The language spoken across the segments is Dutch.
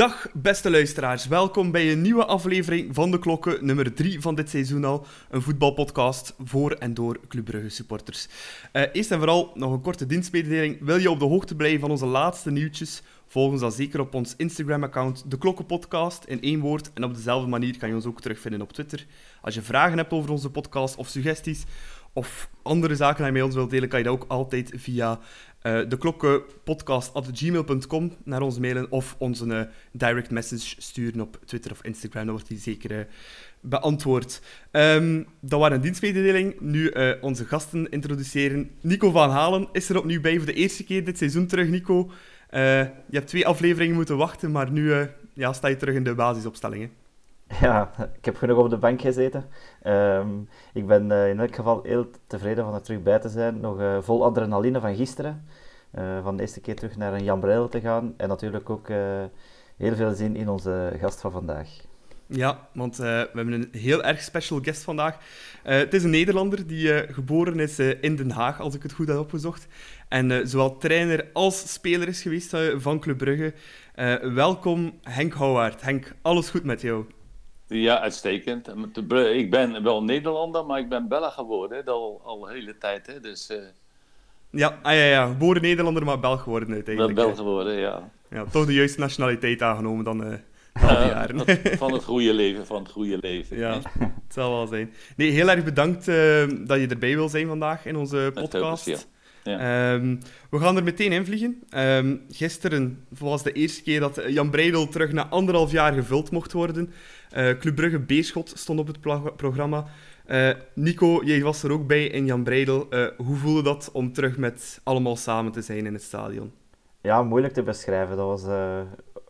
Dag beste luisteraars, welkom bij een nieuwe aflevering van De Klokken, nummer 3 van dit seizoen al. Een voetbalpodcast voor en door Club Brugge supporters. Uh, eerst en vooral nog een korte dienstmededeling. Wil je op de hoogte blijven van onze laatste nieuwtjes? Volg ons dan zeker op ons Instagram-account, De Klokkenpodcast, in één woord. En op dezelfde manier kan je ons ook terugvinden op Twitter. Als je vragen hebt over onze podcast of suggesties, of andere zaken die je met ons wilt delen, kan je dat ook altijd via uh, de klokkenpodcast.gmail.com naar ons mailen of ons een uh, direct message sturen op Twitter of Instagram. Dan wordt die zeker uh, beantwoord. Um, dat waren een dienstmededeling. Nu onze gasten introduceren. Nico van Halen is er opnieuw bij voor de eerste keer dit seizoen terug, Nico. je hebt twee afleveringen moeten wachten, maar nu ja, sta je terug in de basisopstellingen. Ja, ik heb genoeg op de bank gezeten. Um, ik ben uh, in elk geval heel tevreden van er terug bij te zijn. Nog uh, vol adrenaline van gisteren. Uh, van de eerste keer terug naar een Jan Breil te gaan. En natuurlijk ook heel veel zin in onze gast van vandaag. Ja, want we hebben een heel erg special guest vandaag. het is een Nederlander die geboren is in Den Haag, als ik het goed heb opgezocht. En zowel trainer als speler is geweest van Club Brugge. welkom Henk Houwaard. Henk, alles goed met jou? Ja, uitstekend. Ik ben wel Nederlander, maar ik ben Bella geworden, al, al de hele tijd. Hè. Dus, uh... ja, ah, ja, ja, geboren Nederlander, maar Belg geworden uiteindelijk. Bel geworden, ja. ja. Toch de juiste nationaliteit aangenomen dan uh, al die jaren. van het goede leven, van het goede leven. Ja, het zal wel zijn. Nee, heel erg bedankt uh, dat je erbij wil zijn vandaag in onze podcast. Ja. Um, we gaan er meteen in vliegen. Um, gisteren was de eerste keer dat Jan Breidel terug na anderhalf jaar gevuld mocht worden. Uh, Club Brugge Beerschot stond op het programma. Uh, Nico, jij was er ook bij in Jan Breidel. Uh, hoe voelde dat om terug met allemaal samen te zijn in het stadion? Ja, moeilijk te beschrijven. Dat was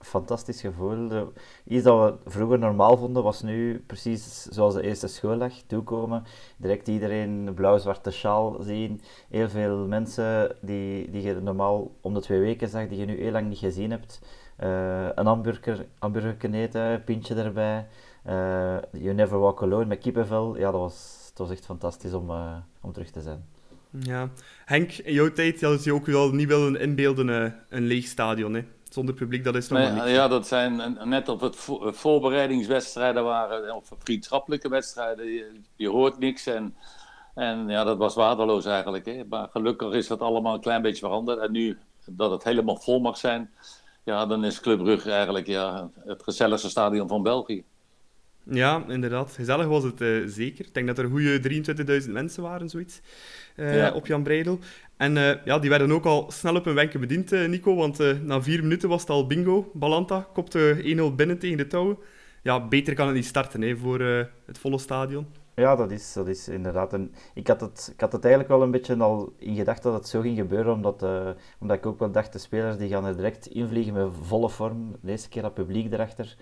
fantastisch gevoel. Iets dat we vroeger normaal vonden, was nu precies zoals de eerste schooldag toekomen. Direct iedereen blauw-zwarte sjaal zien. Heel veel mensen die, die je normaal om de twee weken zag, die je nu heel lang niet gezien hebt. Uh, een hamburger, hamburger pintje erbij. Uh, you Never Walk Alone met kippenvel. Ja, dat was, het was echt fantastisch om, uh, om terug te zijn. Ja. Henk, in jouw tijd hadden ze ook wel niet willen inbeelden een leeg stadion, hè? Zonder publiek, dat is nog nee, Ja, dat zijn net op het voorbereidingswedstrijden waren, of vriendschappelijke wedstrijden. Je, je, hoort niks en, en ja, dat was waardeloos eigenlijk. Hè? Maar gelukkig is dat allemaal een klein beetje veranderd. En nu dat het helemaal vol mag zijn, ja, dan is Club Brugge eigenlijk ja, het gezelligste stadion van België. Ja, inderdaad. Gezellig was het uh, zeker. Ik denk dat er goede 23.000 mensen waren, zoiets, uh, op Jan Breidel. En uh, ja, die werden ook al snel op hun wenken bediend, Nico, want na vier minuten was het al bingo. Balanta kopte 1-0 binnen tegen de touwen. Ja, beter kan het niet starten hè, voor het volle stadion. Ja, dat is, dat is inderdaad. En ik, had het, ik had het eigenlijk wel een beetje al in gedacht dat het zo ging gebeuren, omdat, uh, omdat ik ook wel dacht, de spelers die gaan er direct invliegen met volle vorm. Deze keer dat publiek erachter.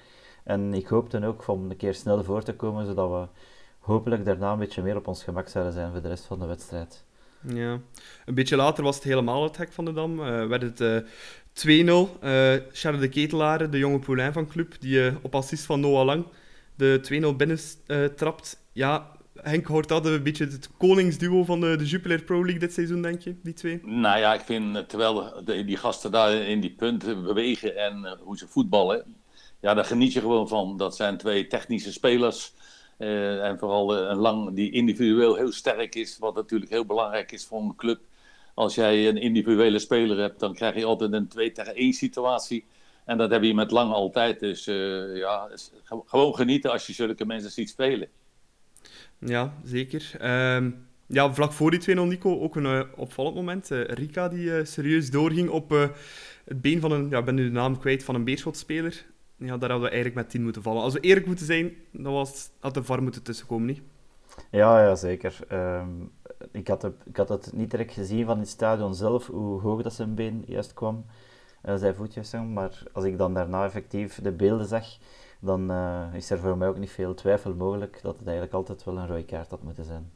En ik hoopte ook om een keer snel voor te komen, zodat we hopelijk daarna een beetje meer op ons gemak zouden zijn voor de rest van de wedstrijd. Ja, een beetje later was het helemaal het hek van de Dam. Uh, werd het uh, 2-0. Uh, Charles de Ketelare, de jonge poulain van club, die uh, op assist van Noah Lang de 2-0 binnen trapt ja, Henk, hoort dat een beetje het koningsduo van de, de Jupiler Pro League dit seizoen, denk je, die twee? Nou ja, ik vind, eh, terwijl de, die gasten daar in die punten bewegen en uh, hoe ze voetballen, ja, daar geniet je gewoon van. Dat zijn twee technische spelers. Uh, en vooral uh, een lang die individueel heel sterk is, wat natuurlijk heel belangrijk is voor een club. Als jij een individuele speler hebt, dan krijg je altijd een 2 tegen 1 situatie. En dat heb je met Lang altijd. Dus ja, gewoon genieten als je zulke mensen ziet spelen. Ja, zeker. Um, ja, vlak voor die 2-0, Nico, ook een opvallend moment. Rika die serieus doorging op het been van een, ja, ben nu de naam kwijt, van een beerschotspeler. Ja, daar hadden we eigenlijk met 10 moeten vallen. Als we eerlijk moeten zijn, dan was, had de VAR moeten tussenkomen, niet? Ja, ja zeker. Um, ik, had het, ik had het niet direct gezien van het stadion zelf, hoe hoog dat zijn been juist kwam, zijn voetjes. Maar als ik dan daarna effectief de beelden zag, dan uh, is er voor mij ook niet veel twijfel mogelijk dat het eigenlijk altijd wel een rode kaart had moeten zijn.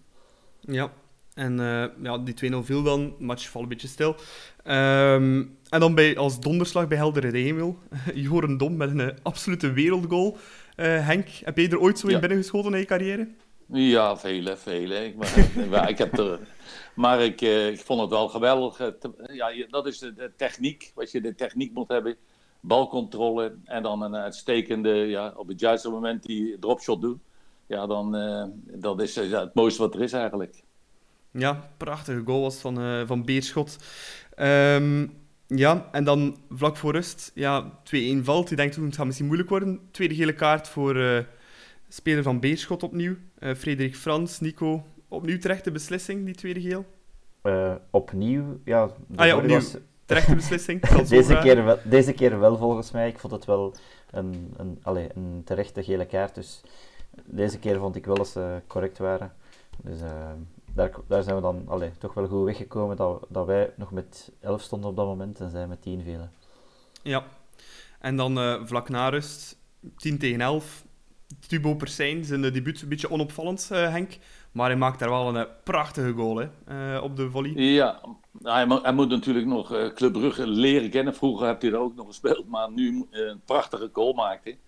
Ja, en uh, ja, die 2-0 viel dan, match valt een beetje stil. Um, en dan bij, als donderslag bij Helder Hemel, Joren Dom met een uh, absolute wereldgoal. Henk, heb je er ooit zo in ja. binnengeschoten in je carrière? Ja, vele, vele. Maar, ik heb er, maar ik, ik vond het wel geweldig. ja, dat is de, de techniek, wat je de techniek moet hebben balcontrole en dan een uitstekende, ja, op het juiste moment die dropshot doen. Ja, dan dat is ja, het mooiste wat er is eigenlijk. Ja, prachtige goal was van, uh, van Beerschot. Um, ja, en dan vlak voor rust, ja, 2-1 valt. Je denkt, het gaat misschien moeilijk worden. Tweede gele kaart voor uh, speler van Beerschot opnieuw. Frederik Frans, Nico, opnieuw terechte beslissing, die tweede geel? opnieuw, ja. Ah ja, opnieuw. Was terechte beslissing. deze, keer wel, deze keer wel, volgens mij. Ik vond het wel een, een, allez, een terechte gele kaart. Dus deze keer vond ik wel dat ze correct waren. Dus uh, daar, daar zijn we dan allez, toch wel goed weggekomen dat, dat wij nog met 11 stonden op dat moment en zij met 10 velen. Ja, en dan uh, vlak na rust, 10 tegen 11. Tubo Persijn, zijn debuut een beetje onopvallend, uh, Henk. Maar hij maakt daar wel een prachtige goal hè, uh, op de volley. Ja, hij, hij moet natuurlijk nog uh, Club Brugge leren kennen. Vroeger heeft hij er ook nog gespeeld, maar nu een prachtige goal maakt hij.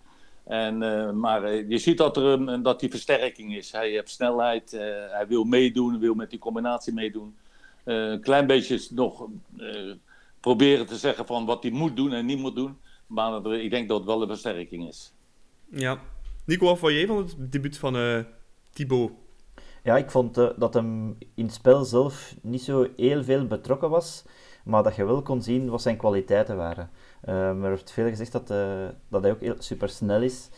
En, uh, maar je ziet dat er een, dat die versterking is. Hij heeft snelheid, hij wil meedoen, wil met die combinatie meedoen. een klein beetje nog proberen te zeggen van wat hij moet doen en niet moet doen. Maar ik denk dat het wel een versterking is. Ja. Nico, wat vond jij van het debuut van Thibaut? Ja, ik vond uh, dat hem in het spel zelf niet zo heel veel betrokken was, maar dat je wel kon zien wat zijn kwaliteiten waren. Um, er wordt veel gezegd dat, uh, dat hij ook heel super snel is.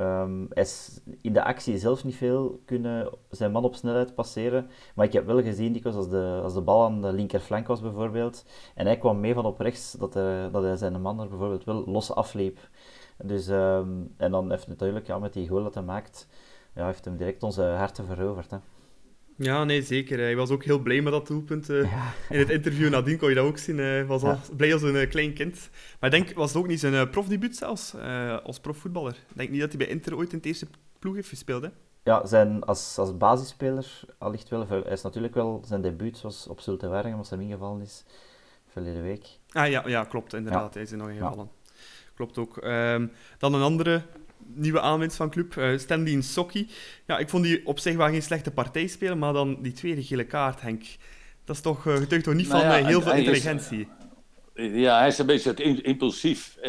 Um, hij is in de actie zelf niet veel kunnen zijn man op snelheid passeren. Maar ik heb wel gezien, dikwijls als de, als de bal aan de linkerflank was bijvoorbeeld, en hij kwam mee van op rechts, dat, hij, dat hij zijn man er bijvoorbeeld wel los afliep. Dus, um, en dan heeft natuurlijk ja, met die goal dat hij maakt, ja, heeft hem direct onze harten veroverd. Hè. Ja, nee, zeker. Hij was ook heel blij met dat doelpunt. Uh, In het interview nadien kon je dat ook zien. Hij was al blij als een uh, klein kind. Maar ik denk, was het ook niet zijn profdebuut zelfs, als profvoetballer? Ik denk niet dat hij bij Inter ooit in het eerste ploeg heeft gespeeld, hè? Ja, zijn, als, als basisspeler allicht wel. Hij is natuurlijk wel, zijn debuut was op Zulte Waregem, als hij ingevallen is, verleden week. Ah ja, ja klopt, inderdaad. Hij is er nog ingevallen. Klopt ook. Um, dan een andere nieuwe aanwinst van club, uh, Stanley Sokki. Ja, ik vond die op zich wel geen slechte partij spelen, maar dan die tweede gele kaart, Henk. Dat is toch, uh, getuigt toch niet nou van ja, heel veel intelligentie? ja, hij is een beetje impulsief. Uh,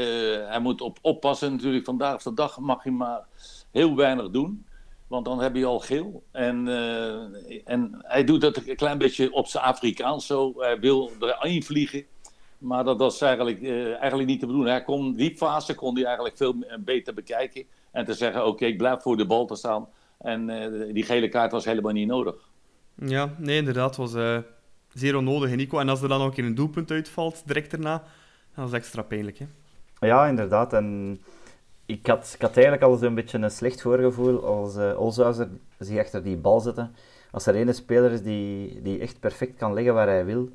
hij moet op oppassen natuurlijk. Vandaag of de dag mag hij maar heel weinig doen. Want dan heb je al geel. En, en hij doet dat een klein beetje op zijn Afrikaans zo. Hij wil erin vliegen. Maar dat was eigenlijk, uh, eigenlijk niet te bedoelen. Hij kon, die fase kon hij eigenlijk veel beter bekijken. En te zeggen, oké, ik blijf voor de bal te staan. En uh, die gele kaart was helemaal niet nodig. Ja, nee, inderdaad. was uh, zeer onnodig, Nico. En als er dan ook in een doelpunt uitvalt, direct daarna, dat is extra pijnlijk, hè? Ja, inderdaad. En ik had, ik had eigenlijk al zo'n beetje een slecht voorgevoel als uh, Olshuizer zich achter die bal zette. Als er ene speler is die, die echt perfect kan leggen waar hij wil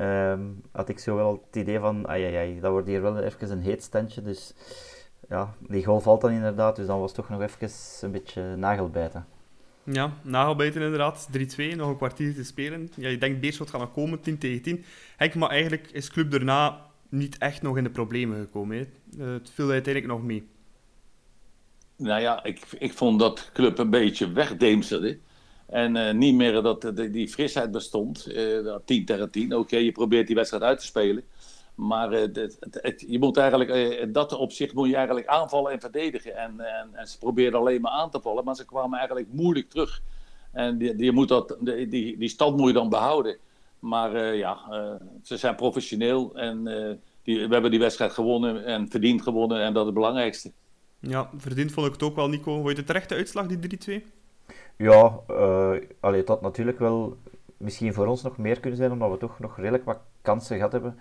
um, had ik zo wel het idee van, ai, ai, ai, dat wordt hier wel even een heet standje. Dus ja, die goal valt dan inderdaad. Dus dan was het toch nog even een beetje nagelbijten. Ja, nagelbijten inderdaad. 3-2, nog een kwartier te spelen. Ja, je denkt Beerschot gaat nog komen, 10 tegen 10. Henk, maar eigenlijk is club daarna niet echt nog in de problemen gekomen. Eh, het viel uiteindelijk nog mee. Nou ja, ik, ik vond dat club een beetje wegdeemsterde. En uh, niet meer dat uh, die frisheid bestond. Uh, 10 tegen 10. Oké, je probeert die wedstrijd uit te spelen. Maar het, het, je moet eigenlijk, dat opzicht moet je eigenlijk aanvallen en verdedigen. En, en, ze probeerden alleen maar aan te vallen, maar ze kwamen eigenlijk moeilijk terug. En die, die, moet dat, die, die, stand moet je dan behouden. Maar ja, ze zijn professioneel en die, we hebben die wedstrijd gewonnen en verdiend gewonnen. En dat is het belangrijkste. Ja, verdiend vond ik het ook wel, Nico. Vond je het terechte uitslag, die 3-2? Ja, uh, allee, het had natuurlijk wel misschien voor ons nog meer kunnen zijn, omdat we toch nog redelijk wat kansen gehad hebben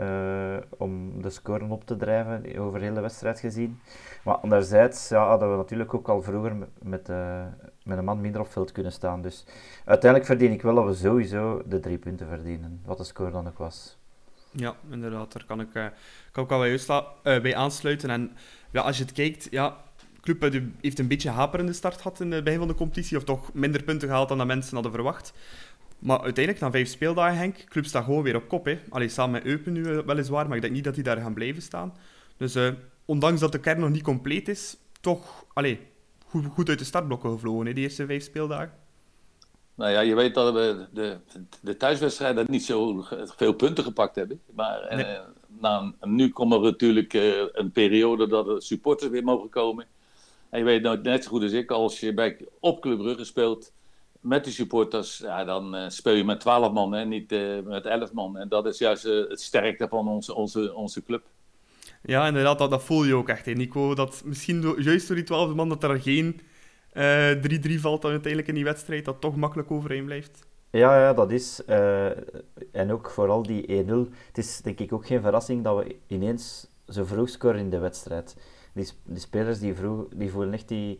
uh, om de score op te drijven, over de hele wedstrijd gezien. Maar anderzijds ja, hadden we natuurlijk ook al vroeger met, uh, met een man minder op veld kunnen staan. Dus uiteindelijk verdien ik wel dat we sowieso de drie punten verdienen, wat de score dan ook was. Ja, inderdaad, daar kan ik, kan ik wel bij, bij aansluiten. En ja, als je het kijkt, ja, club heeft een beetje haperende start gehad in het begin van de competitie, of toch minder punten gehaald dan de mensen hadden verwacht. Maar uiteindelijk, na vijf speeldagen, Henk, club staat gewoon weer op kop. Hè. Allee, samen met Eupen nu uh, weliswaar, maar ik denk niet dat die daar gaan blijven staan. Dus uh, ondanks dat de kern nog niet compleet is, toch allee, goed, goed uit de startblokken gevlogen, hè, die eerste vijf speeldagen. Nou ja, je weet dat we de, de thuiswedstrijden niet zo veel punten gepakt hebben. Maar, nee. uh, nou, nu komt er natuurlijk een periode dat de supporters weer mogen komen. En je weet nou net zo goed als ik, als je bij, op Club Brugge speelt met de supporters, ja, dan speel je met 12 man en niet met 11 man. En dat is juist het sterkte van onze, onze, onze club. Ja, inderdaad, dat, dat voel je ook echt, hè, Nico. Dat misschien juist door die 12 man dat er geen 3-3 valt dan uiteindelijk in die wedstrijd, dat toch makkelijk overeen blijft. Ja, ja, dat is. Uh, en ook vooral die 1-0. Het is denk ik ook geen verrassing dat we ineens zo vroeg scoren in de wedstrijd. Die, spelers die, vroeg, die voelen echt die,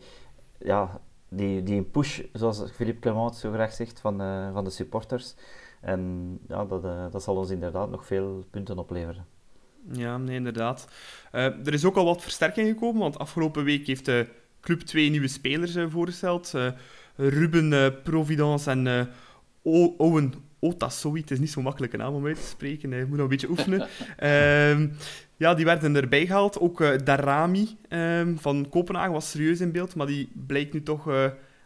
ja, die, die een push, zoals Philippe Clement zo graag zegt, van, van de supporters. En ja, dat, uh, dat zal ons inderdaad nog veel punten opleveren. Ja, nee, inderdaad. er is ook al wat versterking gekomen, want afgelopen week heeft de club twee nieuwe spelers voorgesteld. Ruben Providence en Owen Otasowi, het is niet zo makkelijk een naam om uit te spreken, je moet nog een beetje oefenen. um, ja, die werden erbij gehaald. Ook uh, Darami um, van Kopenhagen was serieus in beeld, maar die blijkt nu toch uh,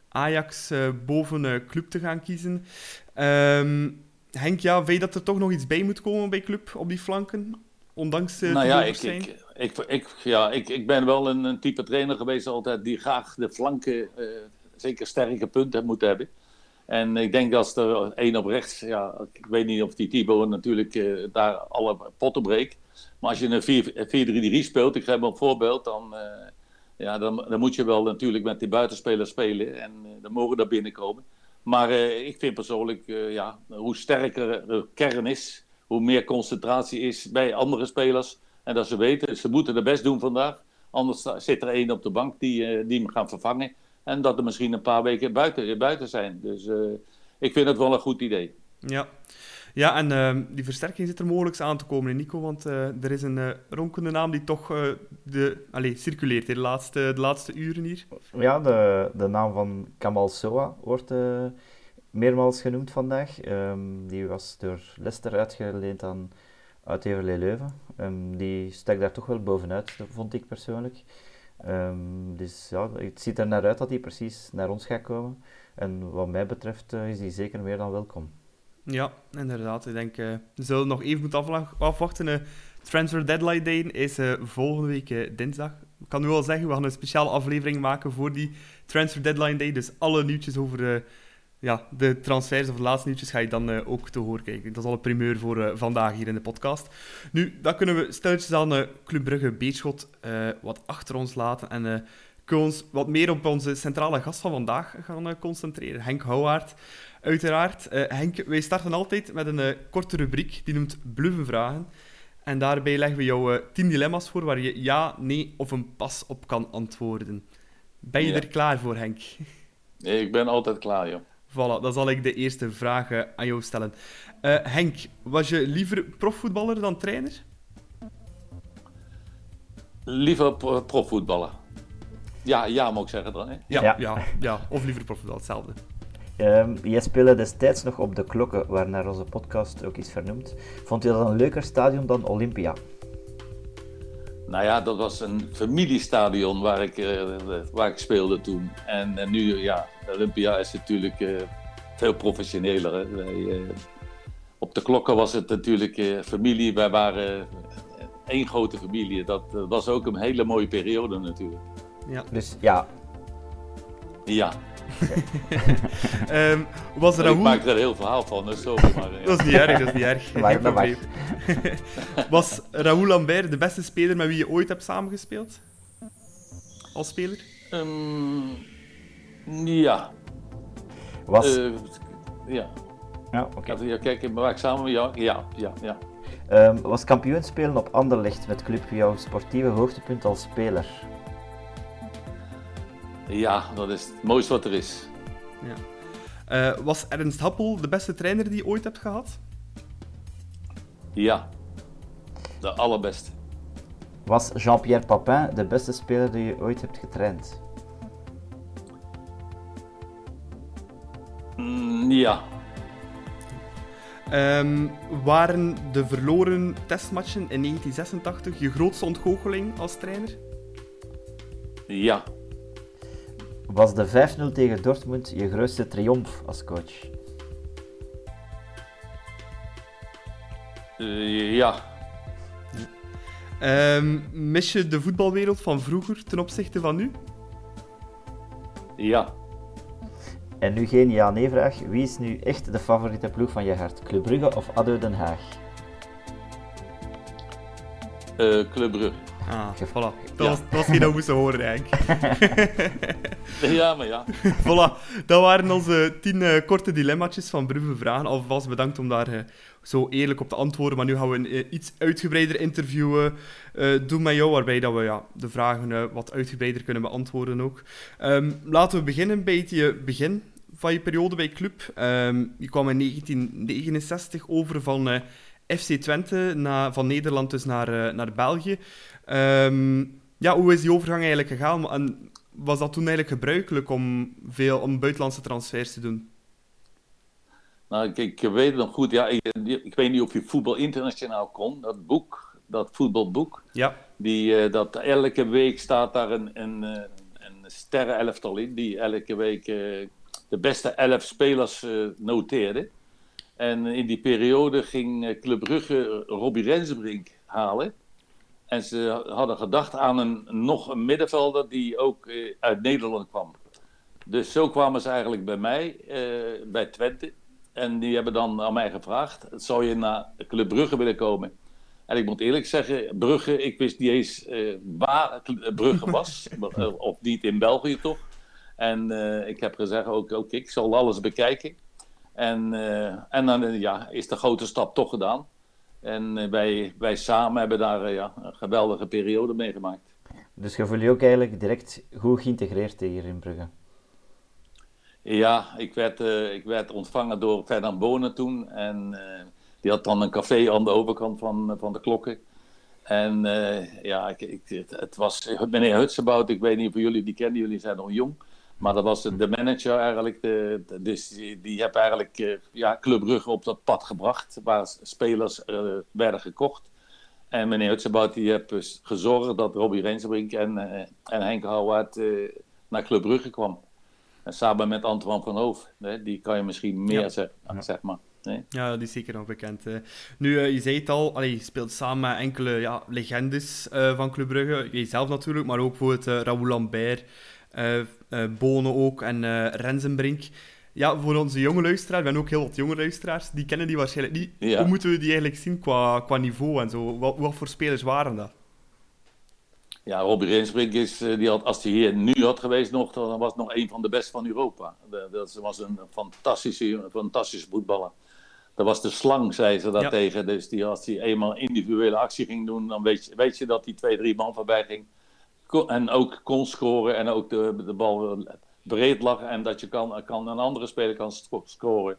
Ajax uh, boven club te gaan kiezen. Um, Henk, ja, vind je dat er toch nog iets bij moet komen bij club op die flanken? Ondanks uh, nou ja, ik, ik, ik, ik, ja ik, ik ben wel een, een, type trainer geweest altijd die graag de flanken zeker sterke punten moet hebben. En ik denk dat er één op rechts, ja, ik weet niet of die Thibaut natuurlijk uh, daar alle potten breekt. Maar als je een 4-3-3 speelt, ik geef een voorbeeld, dan, uh, ja, dan, dan, moet je wel natuurlijk met die buitenspelers spelen. En dan mogen daar binnenkomen. Maar ik vind persoonlijk, ja, hoe sterker de kern is, hoe meer concentratie is bij andere spelers. En dat ze weten, ze moeten de best doen vandaag. Anders zit er één op de bank die, die hem gaan vervangen. En dat er misschien een paar weken buiten, buiten zijn. Dus uh, ik vind het wel een goed idee. Ja, ja en uh, die versterking zit er mogelijk aan te komen, Nico. Want uh, er is een uh, ronkende naam die toch de, allez, circuleert de laatste, de laatste uren hier. Ja, de, de naam van Kamal Soa wordt meermaals genoemd vandaag. Um, die was door Leicester uitgeleend aan uitgever Leuven. Um, die stak daar toch wel bovenuit, vond ik persoonlijk. Um, dus ja, het ziet er naar uit dat hij precies naar ons gaat komen. En wat mij betreft uh, is hij zeker meer dan welkom. Ja, inderdaad. Ik denk, uh, we zullen nog even moeten afwachten. Uh, Transfer Deadline Day is volgende week dinsdag. Ik kan nu al zeggen, we gaan een speciale aflevering maken voor die Transfer Deadline Day. Dus alle nieuwtjes over ja, de transfers of de laatste nieuwtjes ga je dan uh, ook te horen kijken. Dat is al een primeur voor uh, vandaag hier in de podcast. Nu, dan kunnen we stilletjes aan uh, Club Brugge Beerschot wat achter ons laten en kunnen we ons wat meer op onze centrale gast van vandaag gaan concentreren. Henk Houwaard, uiteraard. Henk, wij starten altijd met een korte rubriek, die noemt Bluffenvragen. En daarbij leggen we jou tien dilemma's voor waar je ja, nee of een pas op kan antwoorden. Ben je er klaar voor, Henk? Nee, ik ben altijd klaar, joh. Voilà, dan zal ik de eerste vragen aan jou stellen. Uh, Henk, was je liever profvoetballer dan trainer? Liever profvoetballer. Ja, ja, moet ik zeggen dan. Hè? Ja, ja. ja, ja, of liever profvoetballer, hetzelfde. Um, jij speelde destijds nog op de klokken, waarnaar onze podcast ook is vernoemd. Vond je dat een leuker stadion dan Olympia? Nou ja, dat was een familiestadion waar ik, uh, waar ik speelde toen. En, en nu, ja, Olympia is natuurlijk uh, veel professioneler. Hè. Wij, uh, op de klokken was het natuurlijk familie. Wij waren één grote familie. Dat was ook een hele mooie periode natuurlijk. Ja. Dus ja. Ja. Um, was Raoul... Ik maak er een heel verhaal van, dus zo, maar, ja. dat is niet erg, dat is niet erg. Geen probleem. was Raoul Lambert de beste speler met wie je ooit hebt samengespeeld? Als speler? Um, ja. Was... Uh, ja. Ja, oké. Okay. Ja, kijk, ik samen... Ja, ja, ja. ja. Um, was kampioen spelen op Anderlecht met club jouw sportieve hoogtepunt als speler? Ja, dat is het mooiste wat er is. Ja. Uh, was Ernst Happel de beste trainer die je ooit hebt gehad? Ja, de allerbeste. Was Jean-Pierre Papin de beste speler die je ooit hebt getraind? Mm, ja. Um, waren de verloren testmatchen in 1986 je grootste ontgoocheling als trainer? Ja. Was de 5-0 tegen Dortmund je grootste triomf als coach? Uh, ja. Ehm, mis je de voetbalwereld van vroeger ten opzichte van nu? Ja. En nu geen ja-nee-vraag. Wie is nu echt de favoriete ploeg van je hart? Club Brugge of ADO Den Haag? Uh, Club Brugge. Ah, voilà. Dat, was, dat was geen dat moesten horen, eigenlijk. ja, maar ja. voilà, dat waren onze tien uh, korte dilemma's van Brugge Vragen. Alvast bedankt om daar uh, zo eerlijk op te antwoorden. Maar nu gaan we een uh, iets uitgebreider interview doen met jou, waarbij dat we ja, de vragen wat uitgebreider kunnen beantwoorden ook. Um, laten we beginnen bij het begin van je periode bij Club. Um, je kwam in 1969 over van FC Twente na, van Nederland dus naar, naar België. Um, ja, hoe is die overgang eigenlijk gegaan? En was dat toen eigenlijk gebruikelijk om veel om buitenlandse transfers te doen? Nou, ik, ik weet het nog goed. Ja, ik, ik, weet niet of je voetbal internationaal kon. Dat boek, dat voetbalboek. Ja. Die, uh, dat elke week staat daar een, een, eh, een sterrenelftal in. Die elke week uh, de beste elf spelers uh, noteerde. En in die periode ging Club Brugge Robbie Rensenbrink halen. En ze hadden gedacht aan een, nog een middenvelder die ook eh, uit Nederland kwam. Dus zo kwamen ze eigenlijk bij mij, eh, bij Twente. En die hebben dan aan mij gevraagd, zou je naar Club Brugge willen komen? En ik moet eerlijk zeggen, Brugge, ik wist niet eens uh, waar Brugge was. of niet in België toch. En ik heb gezegd, ook, ook ik zal alles bekijken. En, en dan ja, is de grote stap toch gedaan. En eh, wij, wij samen hebben daar eh, ja, een geweldige periode meegemaakt. Dus je voelt je ook eigenlijk direct goed geïntegreerd hier in Brugge? Ja, ik werd, uh, ik werd ontvangen door Ferdinand Bonen toen. En uh, die had dan een café aan de overkant van, van de klokken. En uh, ja, ik, ik, het was meneer Hutsebout, ik weet niet of jullie die kennen, jullie zijn nog jong. Maar dat was de manager eigenlijk. De, dus die, die heb eigenlijk uh, ja, Club Brugge op dat pad gebracht. Waar spelers uh, werden gekocht. En meneer Hutsebout die heeft dus gezorgd dat Robbie Rensbrink en, uh, en Henk Houwaard naar Club Brugge kwam. En samen met Antoine van Hoof. Hè, die kan je misschien meer ja. zeggen, zeg maar. Nee? Ja, die is zeker nog bekend. Hè. Nu, uh, je zei het al, allee, je speelt samen met enkele ja, legendes uh, van Club Brugge. Jijzelf natuurlijk, maar ook bijvoorbeeld uh, Raoul Lambert, uh, Bonen ook en uh, Rensenbrink. Ja, voor onze jonge luisteraars, we hebben ook heel wat jonge luisteraars, die kennen die waarschijnlijk niet. Ja. Hoe moeten we die eigenlijk zien qua, qua niveau en zo? Wat, wat voor spelers waren dat? Ja, Robbie Rensbrink is, die had, als hij hier nu had geweest nog, dan was nog een van de beste van Europa. Dat was een fantastische, fantastische voetballer. Dat was de slang, zei ze dat ja. tegen. Dus die, als hij eenmaal individuele actie ging doen, dan weet je, weet je dat hij twee, drie man voorbij ging en ook kon scoren en ook de, de bal breed lag en dat je kan, kan een andere speler kan scoren.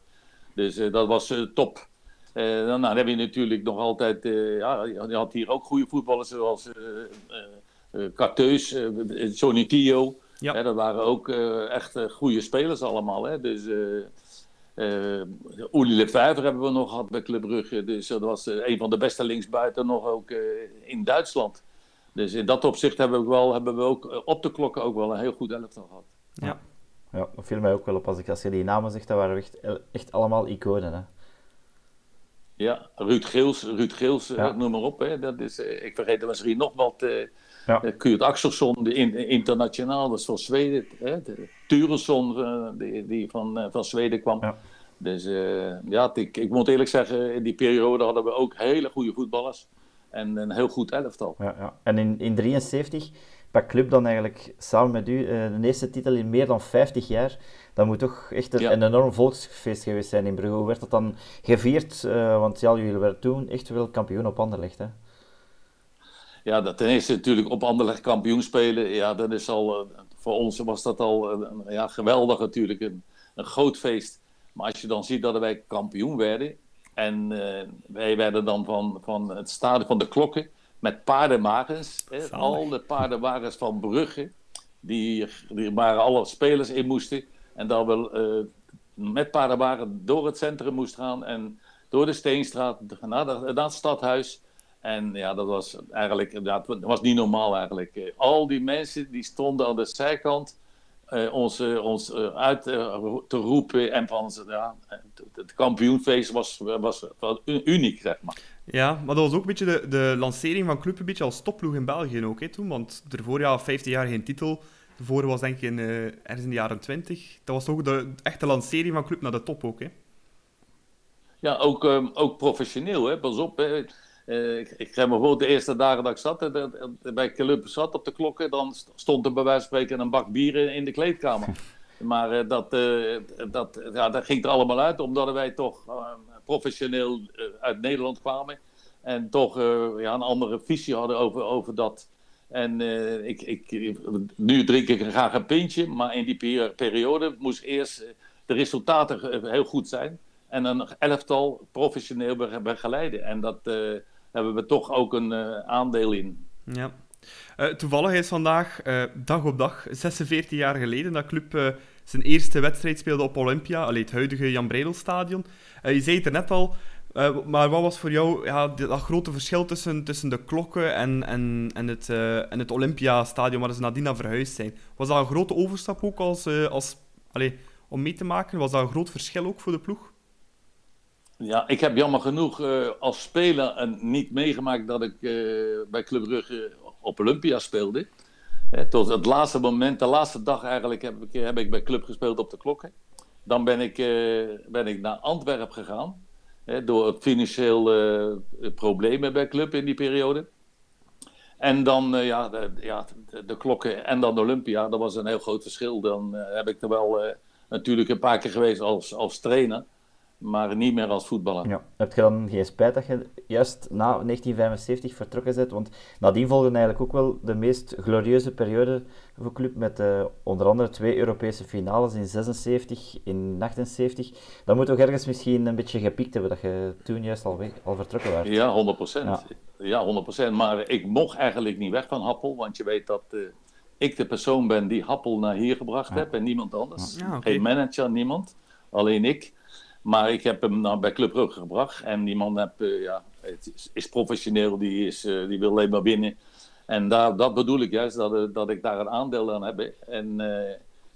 Dus uh, dat was uh, top. Uh, dan, dan, heb je natuurlijk nog altijd, ja, je had hier ook goede voetballers zoals Carteus, Johnny Tio. Ja. dat waren ook echt goede spelers allemaal. Hè? Dus uh, Uli Lefevre hebben we nog gehad bij Club Brugge. Dus dat was een van de beste linksbuiten nog ook in Duitsland. Dus in dat opzicht hebben we, ook wel, hebben we ook eh, op de klokken ook wel een heel goed elftal gehad. Ja. Ja, dat viel mij ook wel op. Als, ik, als je die namen zegt, dat waren echt, echt allemaal iconen. Hè? Ja, Ruud Geels, Ruud Geels ja. Eh, noem maar op. Hè. Dat is, eh, ik vergeet er misschien nog wat. Uh, ja. Kurt Axelsson, de in, internationaal, dat is van Zweden. Hè. Turesson, uh, die, die van, van Zweden kwam. Ja. Dus ja, ik, ik moet eerlijk zeggen, in die periode hadden we ook hele goede voetballers en een heel goed elftal. Ja, ja. En in 1973 pak Club dan eigenlijk samen met u uh, de eerste titel in meer dan 50 jaar. Dat moet toch echt een, ja. een enorm volksfeest geweest zijn in Brugge. Hoe werd dat dan gevierd? Uh, want ja, jullie werden toen echt wel kampioen op Anderlecht, hè? Ja, dat ten eerste natuurlijk op Anderlecht kampioen spelen. Ja, dat is al, uh, voor ons was dat al ja, geweldig natuurlijk. Een, een groot feest. Maar als je dan ziet dat wij kampioen werden, en uh, wij werden dan van, van het stadion van de klokken met paardenwagens. al de paardenwagens van Brugge, die, die waren alle spelers in moesten. En dan we uh, met paardenwagen door het centrum moesten gaan en door de Steenstraat naar, de, naar het stadhuis. En ja, dat was eigenlijk, dat was niet normaal eigenlijk. Al die mensen die stonden aan de zijkant uh, ons, ons uit te roepen. En van ja, het kampioenfeest was, was, was uniek, zeg maar. Ja, maar dat was ook een beetje de, de lancering van Club een beetje als topploeg in België ook, hè, toen. Want ervoor, ja, 15 jaar geen titel. Vorige was denk ik in, ergens in de jaren 20. Dat was ook de echte lancering van Club naar de top ook, hè. Ja, ook, um, ook professioneel, hè. Pas op, hè. Uh, ik, ik me bijvoorbeeld de eerste dagen dat ik zat, de, de, bij Club zat op de klokken, dan stond er bij wijze van spreken een bak bier in, de kleedkamer. Maar uh, dat, uh, dat, ja, dat ging er allemaal uit, omdat wij toch professioneel uit Nederland kwamen. En toch ja, een andere visie hadden over, over dat. En ik, ik, nu drink ik graag een pintje, maar in die periode moest eerst de resultaten heel goed zijn. En een elftal professioneel begeleiden. En dat hebben we toch ook een uh, aandeel in. Ja. Uh, toevallig is vandaag, uh, dag op dag, 46 jaar geleden, dat club zijn eerste wedstrijd speelde op Olympia, allee, het huidige Jan Breidelstadion. je zei het er net al, maar wat was voor jou ja, dat grote verschil tussen, tussen de klokken en, en, en het, en het Olympiastadion waar ze nadien naar verhuisd zijn? Was dat een grote overstap ook als, als, allee, om mee te maken? Was dat een groot verschil ook voor de ploeg? Ja, ik heb jammer genoeg uh, als speler niet meegemaakt dat ik uh, bij Club Brugge op Olympia speelde. Uh, tot het laatste moment, de laatste dag eigenlijk, heb ik, heb ik bij Club gespeeld op de klokken. Dan ben ik, ben ik naar Antwerpen gegaan. door het financieel problemen bij Club in die periode. En dan ja, de, ja, de, de, klokken en dan Olympia, dat was een heel groot verschil. Dan heb ik er wel natuurlijk een paar keer geweest als, als trainer maar niet meer als voetballer. Ja. Heb je dan geen spijt dat je juist na 1975 vertrokken bent? Want nadien volgde eigenlijk ook wel de meest glorieuze periode voor de club met uh, onder andere twee Europese finales in 76, in 78. Dat moet toch ergens misschien een beetje gepiekt hebben dat je toen juist al, weg, al vertrokken was. Ja, 100 procent. Ja. 100 Maar ik mocht eigenlijk niet weg van Happel, want je weet dat... Uh, ik de persoon ben die Happel naar hier gebracht ja. heb en niemand anders. Ja, okay. Geen manager, niemand. Alleen ik. Maar ik heb hem nou bij Club Brugge gebracht. En die man uh, ja, is, is, professioneel, die, is, uh, die wil alleen maar winnen. En daar, dat bedoel ik juist, dat, uh, dat ik daar een aandeel aan heb. En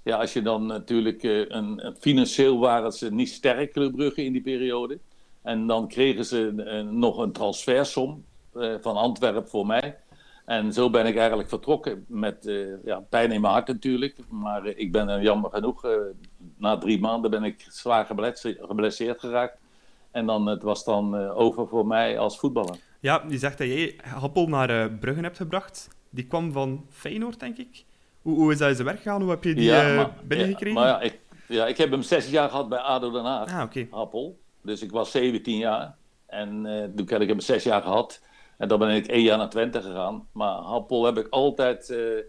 ja, als je dan natuurlijk, een, financieel waren ze niet sterk, Club Brugge, in die periode. En dan kregen ze nog een transfersom van Antwerpen voor mij. En zo ben ik eigenlijk vertrokken met uh, ja, pijn in mijn hart natuurlijk. Maar uh, ik ben er jammer genoeg. Na drie maanden ben ik zwaar geblesseerd, geraakt. En dan, het was dan over voor mij als voetballer. Ja, je zegt dat jij Happel naar Bruggen hebt gebracht. Die kwam van Feyenoord, denk ik. Hoe, hoe is dat zijn werk gegaan? Hoe heb je die ja, binnengekregen? Ja, maar ja ik, ja, ik heb hem zes jaar gehad bij ADO Den Haag. Ah, okay. Happel. Dus ik was 17 jaar. En toen heb ik hem zes jaar gehad. En dan ben ik één jaar naar Twente gegaan. Maar Happel heb ik altijd uh,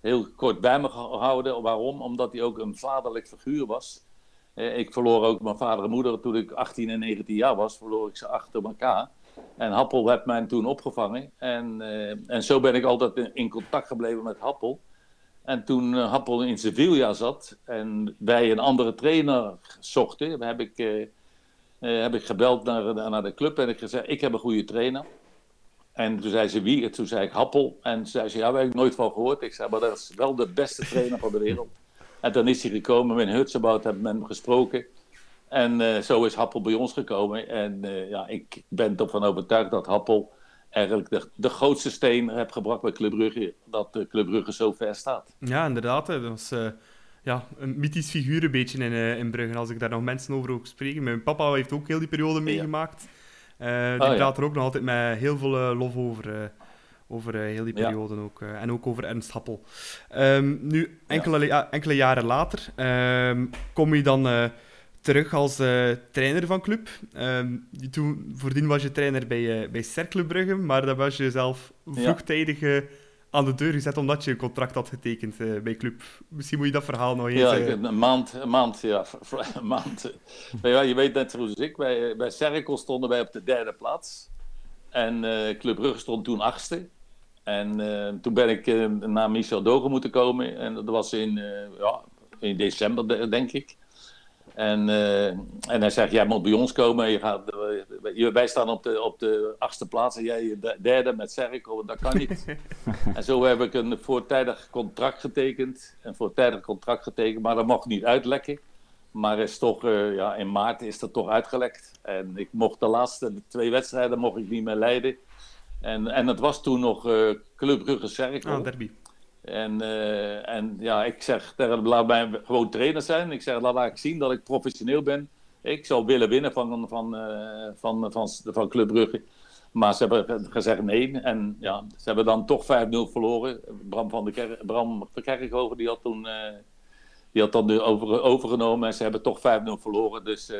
heel kort bij me gehouden. Waarom? Omdat hij ook een vaderlijk figuur was. Uh, ik verloor ook mijn vader en moeder toen ik 18 en 19 jaar was. Verloor ik ze achter elkaar. En Happel heeft mij toen opgevangen. En, uh, en zo ben ik altijd in contact gebleven met Happel. En toen Happel in Sevilla zat en wij een andere trainer zochten, heb ik, heb ik gebeld naar, naar de club en ik gezegd: Ik heb een goede trainer. En toen zei ze wie? Toen zei ik Happel. En toen zei ze, ja, daar heb ik nooit van gehoord. Ik zei, maar dat is wel de beste trainer van de wereld. En toen is hij gekomen, met Hutsebout hebben met hem gesproken. En uh, zo is Happel bij ons gekomen. En uh, ja, ik ben ervan overtuigd dat Happel eigenlijk de, de grootste steen heeft gebracht bij Club Brugge. Dat de Club Brugge zo ver staat. Ja, inderdaad. Dat was uh, ja, een mythisch figuur een beetje in, in Brugge. Als ik daar nog mensen over ook spreken. Mijn papa heeft ook heel die periode meegemaakt. Ja. Uh, die oh, praat er ook nog altijd met heel veel uh, lof over. Uh, over heel die periode ook. en ook over Ernst Happel. Um, nu, enkele, ja. enkele jaren later um, kom je dan terug als trainer van club. Um, toen, voordien was je trainer bij, bij Cercle Brugge, maar dan was je zelf vroegtijdig aan de deur gezet omdat je een contract had getekend uh, bij club. Misschien moet je dat verhaal nog eens... Ja, uh... een maand, een maand, ja. Een maand. ja, je weet net zoals ik, bij, bij Cerkel stonden wij op de derde plaats. En uh, Club Brugge stond toen achtste. En toen ben ik naar Michel Dogen moeten komen. En dat was in, ja, in december, denk ik. En, uh, en hij zegt, jij moet bij ons komen. Je gaat, uh, wij staan op de, op de achtste plaats en jij de derde met Serco. Dat kan niet. en zo heb ik een voortijdig contract getekend. Een voortijdig contract getekend, maar dat mocht niet uitlekken. Maar is toch, uh, ja, in maart is dat toch uitgelekt. En ik mocht de laatste twee wedstrijden mocht ik niet meer leiden. En, en het was toen nog Club Brugge Serco. Ah, derby. En, uh, en ja, ik zeg laat mij gewoon trainer zijn. Ik zeg, laat ik zien dat ik professioneel ben. Ik zou willen winnen van, van, uh, van, van, van Club Brugge. Maar ze hebben gezegd nee. En ja, ze hebben dan toch 5-0 verloren. Bram van de Ker Bram Kerkhoven die had toen uh, die had dan over, overgenomen. En ze hebben toch 5-0 verloren. Dus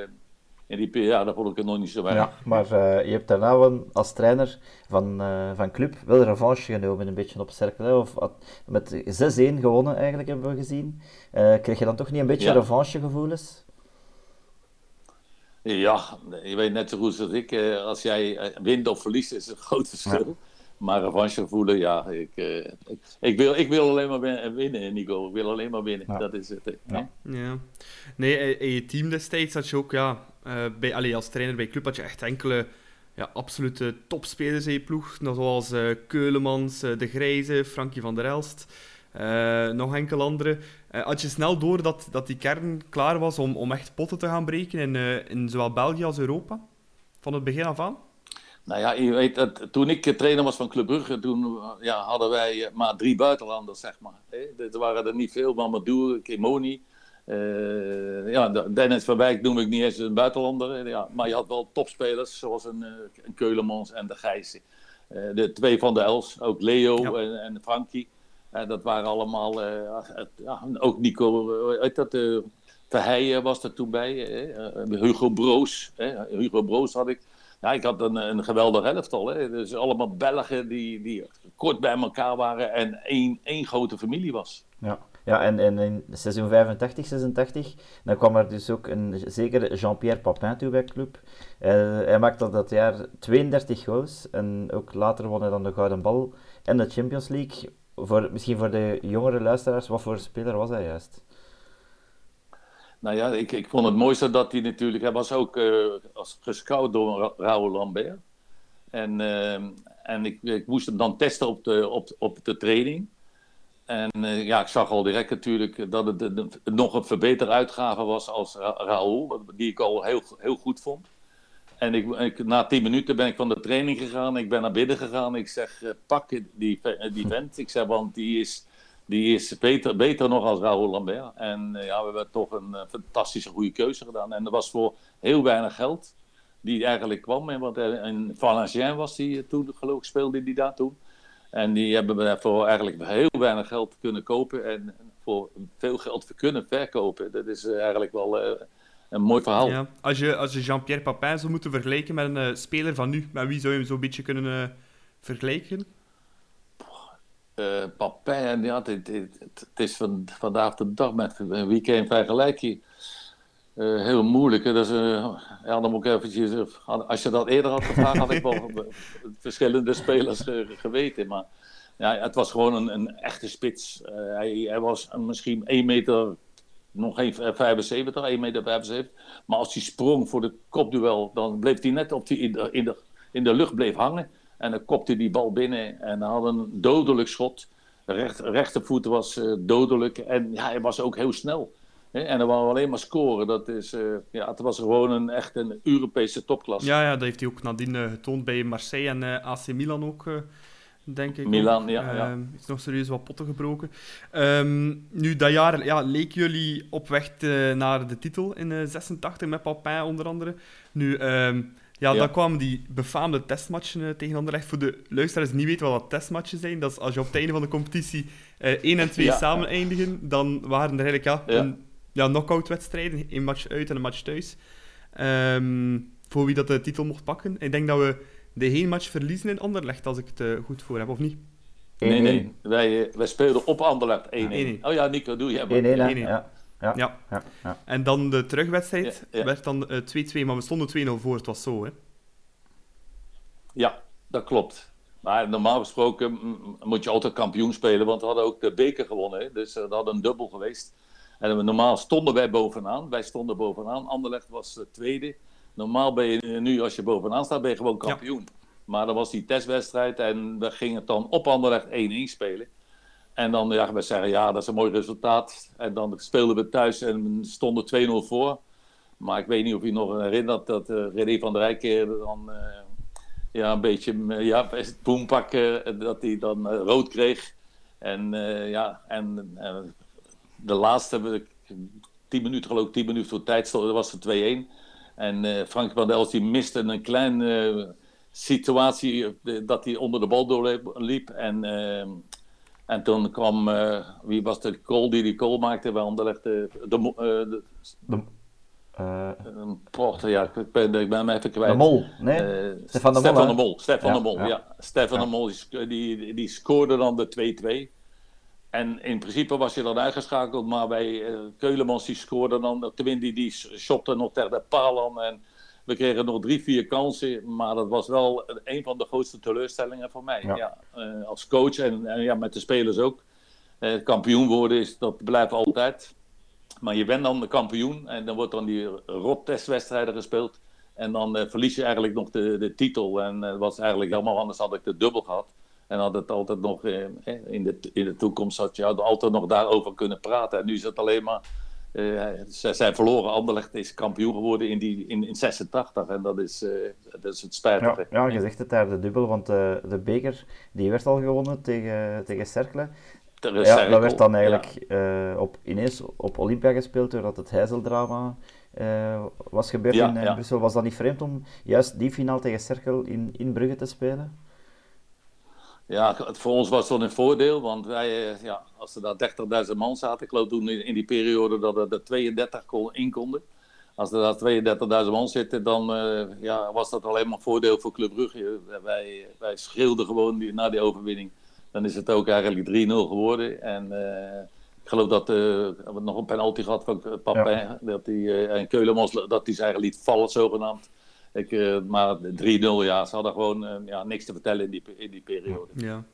in die periode, ja, vond ik het nog niet zo weinig. Ja, maar uh, je hebt daarna wel als trainer van, uh, van club wel revanche genomen, een beetje op cirkel. Of met 6-1 gewonnen eigenlijk, hebben we gezien. Uh, kreeg je dan toch niet een beetje ja. revanchegevoelens? Ja, je weet net zo goed als ik. als jij wint of verliest, is het een groot verschil. Ja. Maar revanche voelen, ja, ik, ik, ik, wil, ik wil alleen maar winnen, Nico. Ik wil alleen maar winnen, ja. dat is het. Ja. ja. Nee, in je team destijds had je ook, ja, uh, bij, allee, als trainer bij club had je echt enkele ja, absolute topspelers in je ploeg. Zoals uh, Keulemans, uh, De Grijze, Frankie van der Elst, nog enkele andere. had je snel door dat, dat die kern klaar was om, om echt potten te gaan breken in, in zowel België als Europa? Van het begin af aan? Nou ja, je weet, toen ik trainer was van Club Brugge, toen ja, hadden wij maar drie buitenlanders, zeg maar. Er waren er niet veel, Mamadou, Kimoni. Uh, ja, Dennis van Wijk noem ik niet eens een buitenlander. Ja, maar je had wel topspelers zoals een, een Keulemans en de Gijzen. Uh, de twee van de Els, ook Leo ja. en, en Frankie. Uh, dat waren allemaal, ja, ook Nico, uit dat, Verheijen was er toen bij. Hugo Broos. Hugo Broos had ik. Ja, ik had een, een geweldig elftal. Hè. Dus allemaal Belgen die, die kort bij elkaar waren en één, één grote familie was. Ja. Ja, en, in seizoen 85, 86, dan kwam er dus ook een zekere Jean-Pierre Papin toe bij de club. Hij maakte dat jaar 32 goals en ook later won hij dan de Gouden Bal en de Champions League. Voor, misschien voor de jongere luisteraars, wat voor speler was hij juist? Nou ja, ik, ik vond het mooiste dat hij natuurlijk... Hij was ook uh, als gescout door Raoul Lambert. En, uh, en ik, ik moest hem dan testen op de, op, op de training. En uh, ja, ik zag al direct natuurlijk dat het, nog een verbeterde uitgave was als Ra Raoul, die ik al heel, heel goed vond. En ik, na tien minuten ben ik van de training gegaan, ik ben naar binnen gegaan. Ik zeg, uh, pak die, die vent. Ik zeg, want die is, die is beter, beter nog als Raoul Lambert. En ja, we hebben toch een fantastische goede keuze gedaan. En dat was voor heel weinig geld die eigenlijk kwam. En want in Valenciennes was die toen, geloof ik, speelde die daar toen. En die hebben we voor eigenlijk heel weinig geld kunnen kopen en voor veel geld kunnen verkopen. Dat is eh, eigenlijk wel uh, een mooi verhaal. Ja. Als je, als je Jean-Pierre Papin zou moeten vergelijken met een uh, speler van nu, met wie zou je hem zo'n beetje kunnen vergelijken? Papin, ja, het, het, het, is van, vandaag de dag met wie kan je vergelijken? Uh, heel moeilijk. Is, uh, ja, dan moet ik eventjes, als je dat eerder had gevraagd, had ik wel verschillende spelers uh, geweten. Maar ja, het was gewoon een, een echte spits. Hij, hij, was misschien 1 meter, nog geen 75, 1 meter 75. Maar als hij sprong voor de kopduel, dan bleef hij net op die, in, de, in, de, in de lucht bleef hangen. En dan kopte die bal binnen en had een dodelijk schot. Recht, rechtervoet was dodelijk en ja, hij was ook heel snel. En dan wou we alleen maar scoren. Dat is, uh, ja, het was gewoon een, echt een Europese topklasse. Ja, ja, dat heeft hij ook nadien uh, getoond bij Marseille en uh, AC Milan ook, denk ik. Milan, ook. ja. ja. Ehm, is nog serieus wat potten gebroken. Um, nu, dat jaar ja, leken jullie op weg naar de titel in 86 met Papin onder andere. Nu, um, ja, ja, dan kwamen die befaamde testmatchen tegen Anderlecht. Voor de luisteraars die niet weten wat dat testmatchen zijn, dat is als je op het einde van de competitie 1 en 2 ja. samen eindigen, dan waren er eigenlijk ja, een ja, knock-out wedstrijden. Een match uit en een match thuis. Um, voor wie dat de titel mocht pakken. Ik denk dat we de heen match verliezen in Anderlecht, als ik het uh, goed voor heb, of niet? Nee, nee. Wij, wij speelden op Anderlecht 1-1. Oh ja, Nico, doe je 1-1, ja. Ja. Ja. Ja. ja. En dan de terugwedstrijd ja, werd dan 2-2, uh, maar we stonden 2-0 voor. Het was zo, hè? Ja, dat klopt. Maar normaal gesproken moet je altijd kampioen spelen, want we hadden ook de beker gewonnen. Hè? Dus uh, dat had een dubbel geweest. En normaal stonden wij bovenaan. Wij stonden bovenaan. Anderlecht was tweede. Normaal ben je nu, als je bovenaan staat, ben je gewoon kampioen. Maar dan was die testwedstrijd en we gingen dan op Anderlecht 1-1 spelen. En dan, ja, we zeggen, ja, dat is een mooi resultaat. En dan speelden we thuis en stonden 2-0 voor. Maar ik weet niet of je nog herinnert dat uh, René van der Rijk dan uh, ja, een beetje ja, het boempak, uh, dat hij dan rood kreeg. En ja, en de laatste, tien minuten geloof ik, tien minuten voor tijd, dat was het 2-1. En Frank van der Els die miste een klein situatie dat hij onder de bal doorliep. En en toen kwam, wie was de goal die die goal maakte bij Anderlecht? De, de, de, de uh, Porter, ja, ik ben, ik ben hem even kwijt. De Mol, nee? Stefan de Mol. Stefan de Mol, Stefan ja, de Mol, ja. Stefan ja. de Mol, die, die scoorde dan de 2-2. En in principe was je dan uitgeschakeld, maar bij Keulemans die scoorde dan, tenminste die, die shopte nog tegen de paal aan. En we kregen nog drie, vier kansen, maar dat was wel een van de grootste teleurstellingen voor mij. Ja. Uh, als coach en, en, ja, met de spelers ook. Uh, kampioen worden is, dat blijft altijd. Maar je bent dan de kampioen en dan wordt dan die rot-testwedstrijden gespeeld. En dan verlies je eigenlijk nog de, de titel. En dat was eigenlijk helemaal anders had ik de dubbel gehad. En had het altijd nog in, de, in de toekomst had je altijd nog daarover kunnen praten. En nu is het alleen maar uh, ze zijn verloren. Anderlecht is kampioen geworden in, die, in, in 86 en dat is, uh, dat is het spijtige. Ja, ja, je zegt het daar, de dubbel, want uh, de beker die werd al gewonnen tegen, tegen Cercle. Ja, dat werd dan eigenlijk ja. op, ineens op Olympia gespeeld doordat het Heizeldrama was gebeurd ja, in Brussel. Was dat niet vreemd om juist die finale tegen Cercle in, in Brugge te spelen? Ja, voor ons was dat een voordeel, want wij, eh, ja, als er daar 30.000 man zaten, ik geloof toen in die periode dat er 32 in konden. Als er daar 32.000 man zitten, dan uh, ja, was dat alleen maar voordeel voor Club Brugge. Wij, wij schreeuwden gewoon die, na die overwinning. Dan is het ook eigenlijk 3-0 geworden. En uh, ik geloof dat uh, we nog een penalty gehad van Papin. Ja. Dat die, en Keulemans dat hij zijn liet vallen, zogenaamd. Uh, maar 3-0, ja, ze hadden gewoon uh, ja, niks te vertellen in die, in die periode. Ja.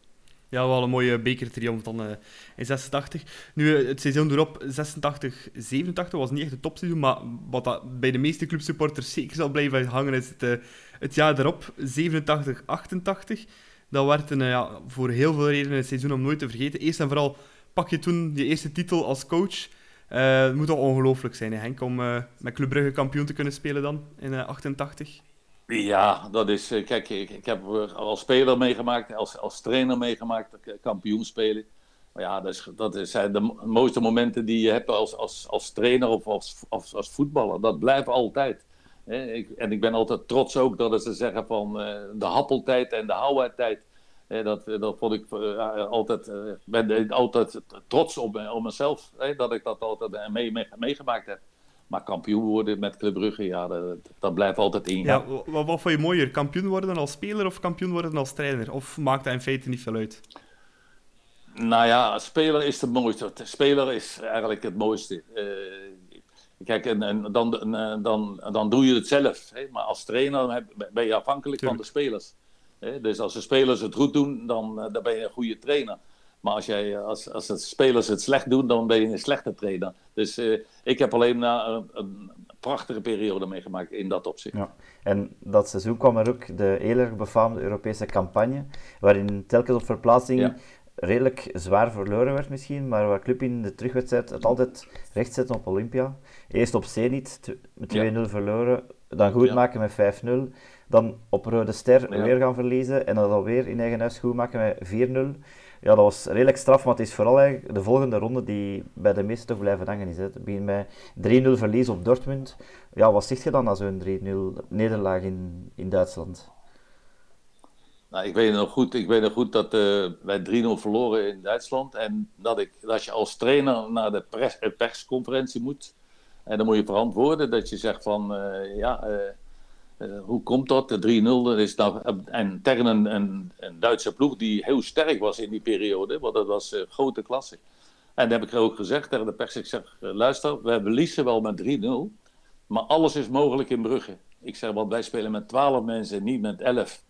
Ja, wel een mooie bekertriomf dan uh, in 86. Nu, het seizoen erop, 86, 87, was niet echt het topseizoen, maar wat dat bij de meeste clubsupporters zeker zal blijven hangen, is het, het jaar erop, 87, 88. Dat werd een, ja, voor heel veel redenen een seizoen om nooit te vergeten. Eerst en vooral pak je toen je eerste titel als coach. Uh, het moet toch ongelooflijk zijn, hè, Henk, om uh, met Club Brugge kampioen te kunnen spelen dan in uh, 88? Ja, dat is. kijk, ik, ik, heb als speler meegemaakt, als, als trainer meegemaakt, kampioen spelen. Maar ja, dat, is, dat zijn de mooiste momenten die je hebt als, als, als trainer of als, als, als voetballer. Dat blijft altijd. Ik, en ik ben altijd trots ook dat ze zeggen van de happeltijd en de houwertijd dat, dat vond ik uh, altijd, uh, ben altijd trots op, op mezelf, dat ik dat altijd mee, mee, meegemaakt heb. Maar kampioen worden met Club Brugge, ja, dat, dat blijft altijd in. Ja, wat, wat vond je mooier? Kampioen worden als speler of kampioen worden als trainer? Of maakt dat in feite niet veel uit? Nou ja, speler is het mooiste. Speler is eigenlijk het mooiste. Uh, kijk, en, en dan, dan, dan doe je het zelf. Hè? Maar als trainer ben je afhankelijk Tuurlijk. van de spelers. Dus als de spelers het goed doen, dan, eh, dan ben je een goede trainer. Maar als, jij, eh, als, als de spelers het slecht doen, dan ben je een slechte trainer. Dus uh, ik heb alleen na een, een, prachtige periode meegemaakt in dat opzicht. Ja. En dat seizoen kwam er ook de heel erg befaamde Europese campagne, waarin telkens op verplaatsing ja. redelijk zwaar verloren werd misschien, maar waar Club in de terugwedstrijd het altijd recht zette op Olympia. Eerst op Zenit, met 2-0 ja. verloren, dan goed maken met 5-0. Dan op Rode Ster ja. weer gaan verliezen en dan alweer in eigen huis goed maken met 4-0. Ja, dat was redelijk straf, maar het is vooral eigenlijk de volgende ronde die bij de meesten toch blijven hangen is. Hè. Het begint met 3-0 verlies op Dortmund. Ja, wat zegt je dan na zo'n 3-0 nederlaag in, in Duitsland? Nou, ik weet nog goed, ik weet nog goed dat uh, wij 3-0 verloren in Duitsland. En dat, ik, dat je als trainer naar de pers, persconferentie moet. En dan moet je verantwoorden dat je zegt van, uh, ja... Uh, uh, hoe komt dat? De 3-0 is nou, en tegen een, een, Duitse ploeg die heel sterk was in die periode, want dat was uh, grote klasse. En dan heb ik ook gezegd tegen de pers, ik zeg, uh, luister, we verliezen wel met 3-0, maar alles is mogelijk in Brugge. Ik zeg, want wij spelen met 12 mensen, niet met 11.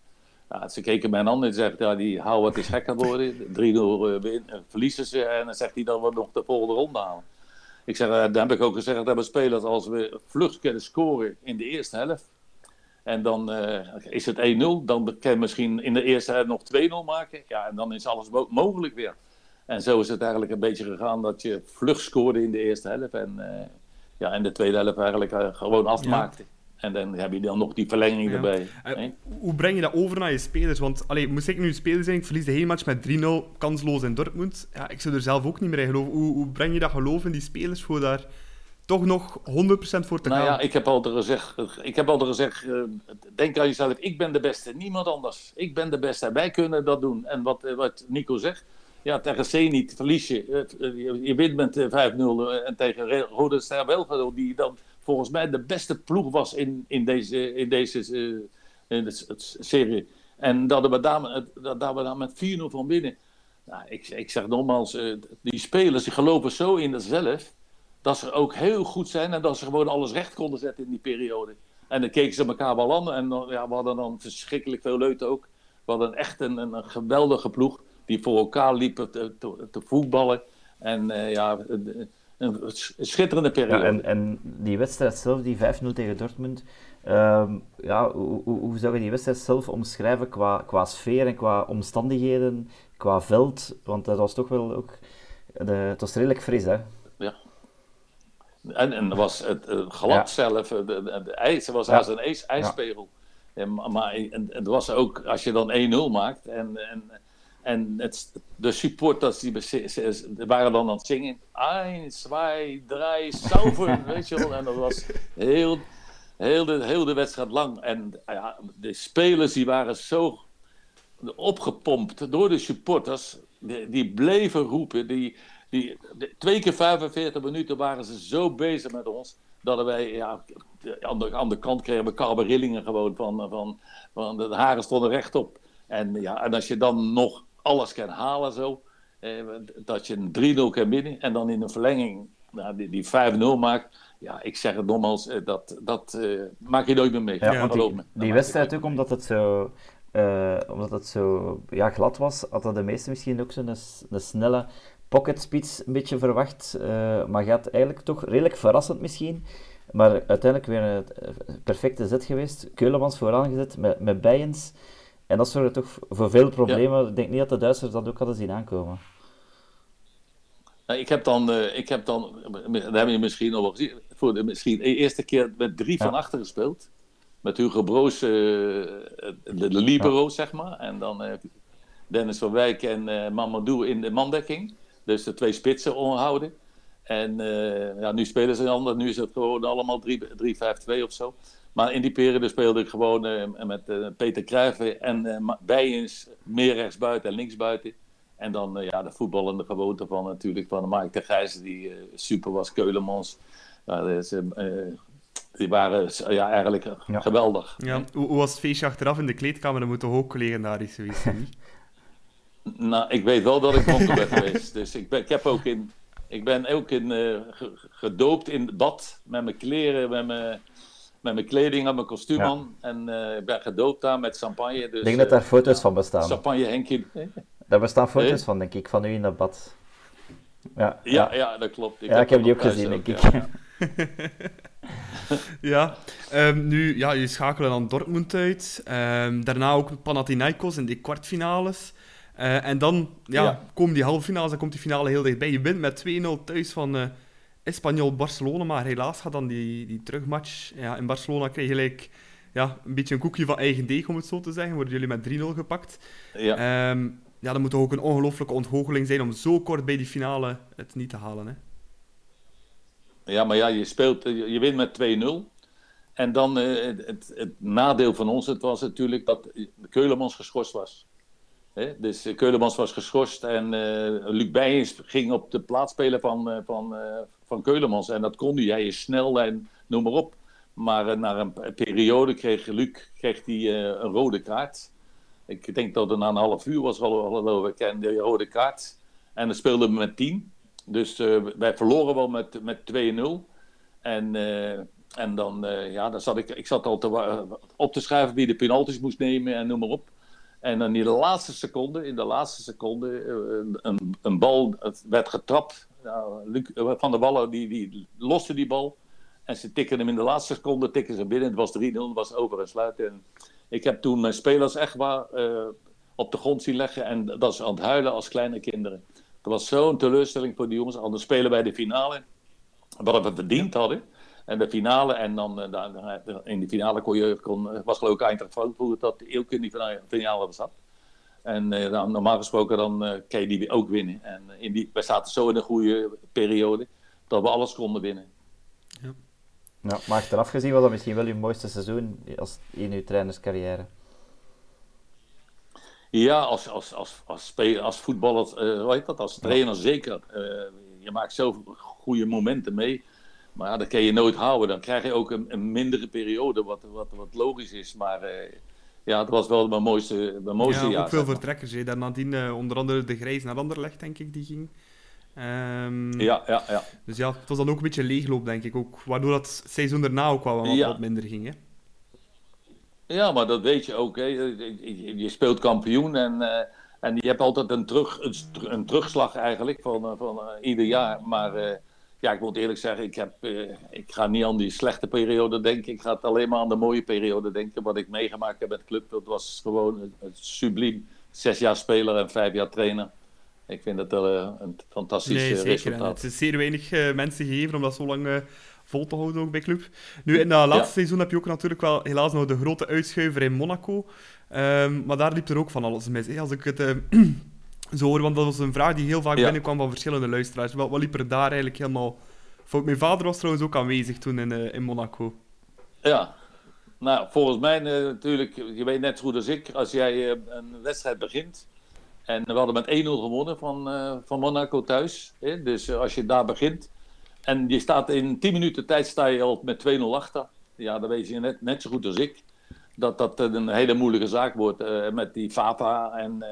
Ja, ze keken mij aan en zegt, ja, die Howard is gek geworden. 3-0 verliezen ze en dan zegt hij dat we nog de volgende ronde halen. Ik zeg, daar heb ik ook gezegd, dat we spelers als we vlug kunnen scoren in de eerste helft. En dan is het 1-0. Dan kan je misschien in de eerste helft nog 2-0 maken. Ja, en dan is alles mogelijk weer. En zo is het eigenlijk een beetje gegaan dat je vlug scoorde in de eerste helft. En, ja, en de tweede helft eigenlijk gewoon afmaakte. En dan heb je dan nog die verlenging erbij. hoe breng je dat over naar je spelers? Want allee, moest ik nu speler zijn, ik verlies de hele match met 3-0 kansloos in Dortmund. Ja, ik zou er zelf ook niet meer in geloven. Hoe, hoe breng je dat geloof in die spelers voor daar toch nog 100% voor te nou gaan? Ja, ik heb altijd gezegd, ik heb altijd gezegd uh, denk aan jezelf, ik ben de beste, niemand anders. Ik ben de beste, wij kunnen dat doen. En wat, eh, wat Nico zegt, ja, tegen niet verlies je. Uh, je wint met 5-0 en tegen Rode Ster Belgrado, die dan volgens mij de beste ploeg was in, in deze, in deze uh, in de, serie. En dat we daar, dat we daar met 4-0 van winnen. Nou, ik, ik zeg nogmaals, uh, die spelers die geloven zo in zichzelf. Dat ze ook heel goed zijn en dat ze gewoon alles recht konden zetten in die periode. En dan keken ze elkaar wel aan. En ja, we hadden dan verschrikkelijk veel leuten ook. We hadden echt een, een, een geweldige ploeg die voor elkaar liepen te, te, te voetballen. En uh, ja, een schitterende periode. Ja, en, en die wedstrijd zelf, die 5-0 tegen Dortmund, um, ja, hoe, zou je die wedstrijd zelf omschrijven qua, qua sfeer en qua omstandigheden, qua veld? Want dat was toch wel ook... De, het was redelijk fris, hè? En, en was het, het glad ja. zelf, de, de, de ijs, was als een ijs, ijspegel. Ja. maar en, het was ook, als je dan 1-0 maakt en, en en het, de supporters die waren dan aan het zingen. 1, 2, 3, sauber. weet je wel. En dat was heel, heel, de, heel de wedstrijd lang. En ja, de spelers die waren zo opgepompt door de supporters. Die, die bleven roepen. Die, die, twee keer 45 minuten waren ze zo bezig met ons. Dat wij ja, aan, de, aan de kant kregen we karberillingen gewoon. Van, van, van, de haren stonden rechtop. En, ja, en als je dan nog alles kan halen zo. Eh, dat je een 3-0 kan winnen en dan in een verlenging nou, die, die 5-0 maakt. Ja, ik zeg het nogmaals, eh, dat, dat uh, maak je nooit meer mee. Ja, die, die wedstrijd ook, omdat het zo, uh, omdat het zo ja, glad was, hadden de meesten misschien ook zo'n een snelle pocketspits een beetje verwacht. Uh, maar gaat eigenlijk toch redelijk verrassend misschien. Maar uiteindelijk weer een perfecte zet geweest. Keulemans vooraan gezet met, met Bijens. En dat zorgde toch voor veel problemen. Ik denk niet dat de Duitsers dat ook hadden zien aankomen. Ik heb dan, uh, ik heb dan, dat hebben je misschien al wel gezien, voor de, misschien de eerste keer met drie van achter gespeeld. Met Hugo Broos, uh, de, libero, ja. zeg maar. En dan Dennis van Wijk en Mamadou in de mandekking. Dus de twee spitsen onhouden. En ja, nu spelen ze anders. Nu is het gewoon allemaal 3-5-2 of zo. Maar in die periode speelde ik gewoon uh, met uh, Peter Cruijff en uh, Bijens meer rechtsbuiten en linksbuiten. En dan ja, de voetballende gewoonte van natuurlijk van Mike de Gijs, die super was, Keulemans. Ja, dus, die waren ja, eigenlijk ja. geweldig. Ja. Hoe, hoe, was het feestje achteraf in de kleedkamer? Dat moet toch ook legendarisch geweest zijn? Nou, ik weet wel dat ik dronken ben geweest. Dus ik, ben, ik, heb ook in, ik ben ook in, gedoopt in het bad met mijn kleren, met mijn met mijn kleding en mijn kostuum ja. aan. En uh, ik ben gedoopt daar met champagne. Dus, ik denk dat daar foto's van bestaan. Champagne Henkie. Daar bestaan foto's nee? van, denk ik, van u in dat bad. Ja, ja, ja. ja dat klopt. Ik ja, heb ik heb die ook gezien, denk ik. Ja, ja. Um, nu, ja, je schakelen dan Dortmund uit. Um, daarna ook Panathinaikos in die kwartfinales. Uh, en dan ja, ja. komen die halve finales, dan komt die finale heel dichtbij. Je wint met 2-0 thuis van... Uh, Espanyol Barcelona, maar helaas gaat dan die, die terugmatch. Ja, in Barcelona krijg je gelijk ja, een beetje een koekje van eigen deeg, om het zo te zeggen. Worden jullie met 3-0 gepakt. Ja. Um, ja, dat moet toch ook een ongelooflijke ontgoocheling zijn om zo kort bij die finale het niet te halen. Hè? Ja, maar ja, je speelt, je wint met 2-0. En dan het, het, nadeel van ons, het was natuurlijk dat Keulemans geschorst was. Dus uh, Keulemans was geschorst en uh, Luc Bijens ging op de plaats spelen van, van, van Keulemans. En dat kon hij. Hij is snel en noem maar op. Maar uh, na een periode kreeg Luc kreeg uh, een rode kaart. Ik denk dat het na een half uur was, geloof ik, en de rode kaart. En dan speelden we met 10. Dus uh, wij verloren wel met, met 2-0. En, en dan, ja, dan zat ik, ik zat al te, op te schrijven wie de penalties moest nemen en noem maar op. En dan in de laatste seconde, in de laatste seconde, een, een bal werd getrapt Nou, van der Wallen die, die loste die bal. En ze tikken hem in de laatste seconde tikken ze binnen. Het was 3-0, het was over en sluiten. En ik heb toen mijn spelers echt waar op de grond zien leggen. En dat ze aan het huilen als kleine kinderen. Dat was zo'n teleurstelling voor die jongens. Anders spelen wij de finale. Wat we verdiend hadden. En de finale, en dan in de finale kon je, kon, was geloof ik Eintracht Frankfurt dat ook in die finale zat. En uh, normaal gesproken dan uh, kan je die ook winnen. En in die, wij zaten zo in een goede periode dat we alles konden winnen. Ja. Ja, maar achteraf gezien was dat misschien wel je mooiste seizoen als, in uw trainerscarrière. Ja, als, als, als, als, speler, als voetballer, uh, hoe heet dat, als trainer zeker. je maakt zo goede momenten mee. Maar ja, dat kan je nooit houden. Dan krijg je ook een, een mindere periode, wat, wat, wat logisch is. Maar uh, ja, het was wel mijn mooiste, mijn mooiste ja, jaar. ook veel vertrekkers. Hè. nadien uh, onder andere de Grijs naar Anderlecht, denk ik, die ging. Um, ja, ja, ja. Dus ja, het was dan ook een beetje leegloop, denk ik. Ook, waardoor dat seizoen daarna ook wel wat, ja. wat minder ging. Hè. Ja, maar dat weet je ook. Hè. Je speelt kampioen en, uh, en je hebt altijd een, terug, een, een terugslag eigenlijk van, van ieder jaar. Maar ja, ik moet eerlijk zeggen, ik, heb, uh, ik ga niet aan die slechte periode denken. Ik ga alleen maar aan de mooie periode denken. Wat ik meegemaakt heb met de club, dat was gewoon het subliem. Zes jaar speler en vijf jaar trainer. Ik vind dat uh, een fantastisch nee, zeker, resultaat. Het is zeer weinig uh, mensen gegeven om dat zo lang vol te houden ook bij club. Nu, in dat laatste ja. seizoen heb je ook natuurlijk wel helaas nog de grote uitschuiver in Monaco. Um, maar daar liep er ook van alles mis. Hè. Als ik het zo hoor, want dat was een vraag die heel vaak ja. binnenkwam van verschillende luisteraars. Wat, wat liep er daar eigenlijk helemaal fout? Mijn vader was trouwens ook aanwezig toen in, uh, in Monaco. Ja, nou, volgens mij uh, natuurlijk, je weet net zo goed als ik, als jij uh, een wedstrijd begint. En we hadden met 1-0 gewonnen van, van Monaco thuis. Hè? Dus als je daar begint. En je staat in 10 minuten tijd sta je al met 2-0 achter. Ja, dan weet je net, net zo goed als ik. Dat dat een hele moeilijke zaak wordt met die Fata en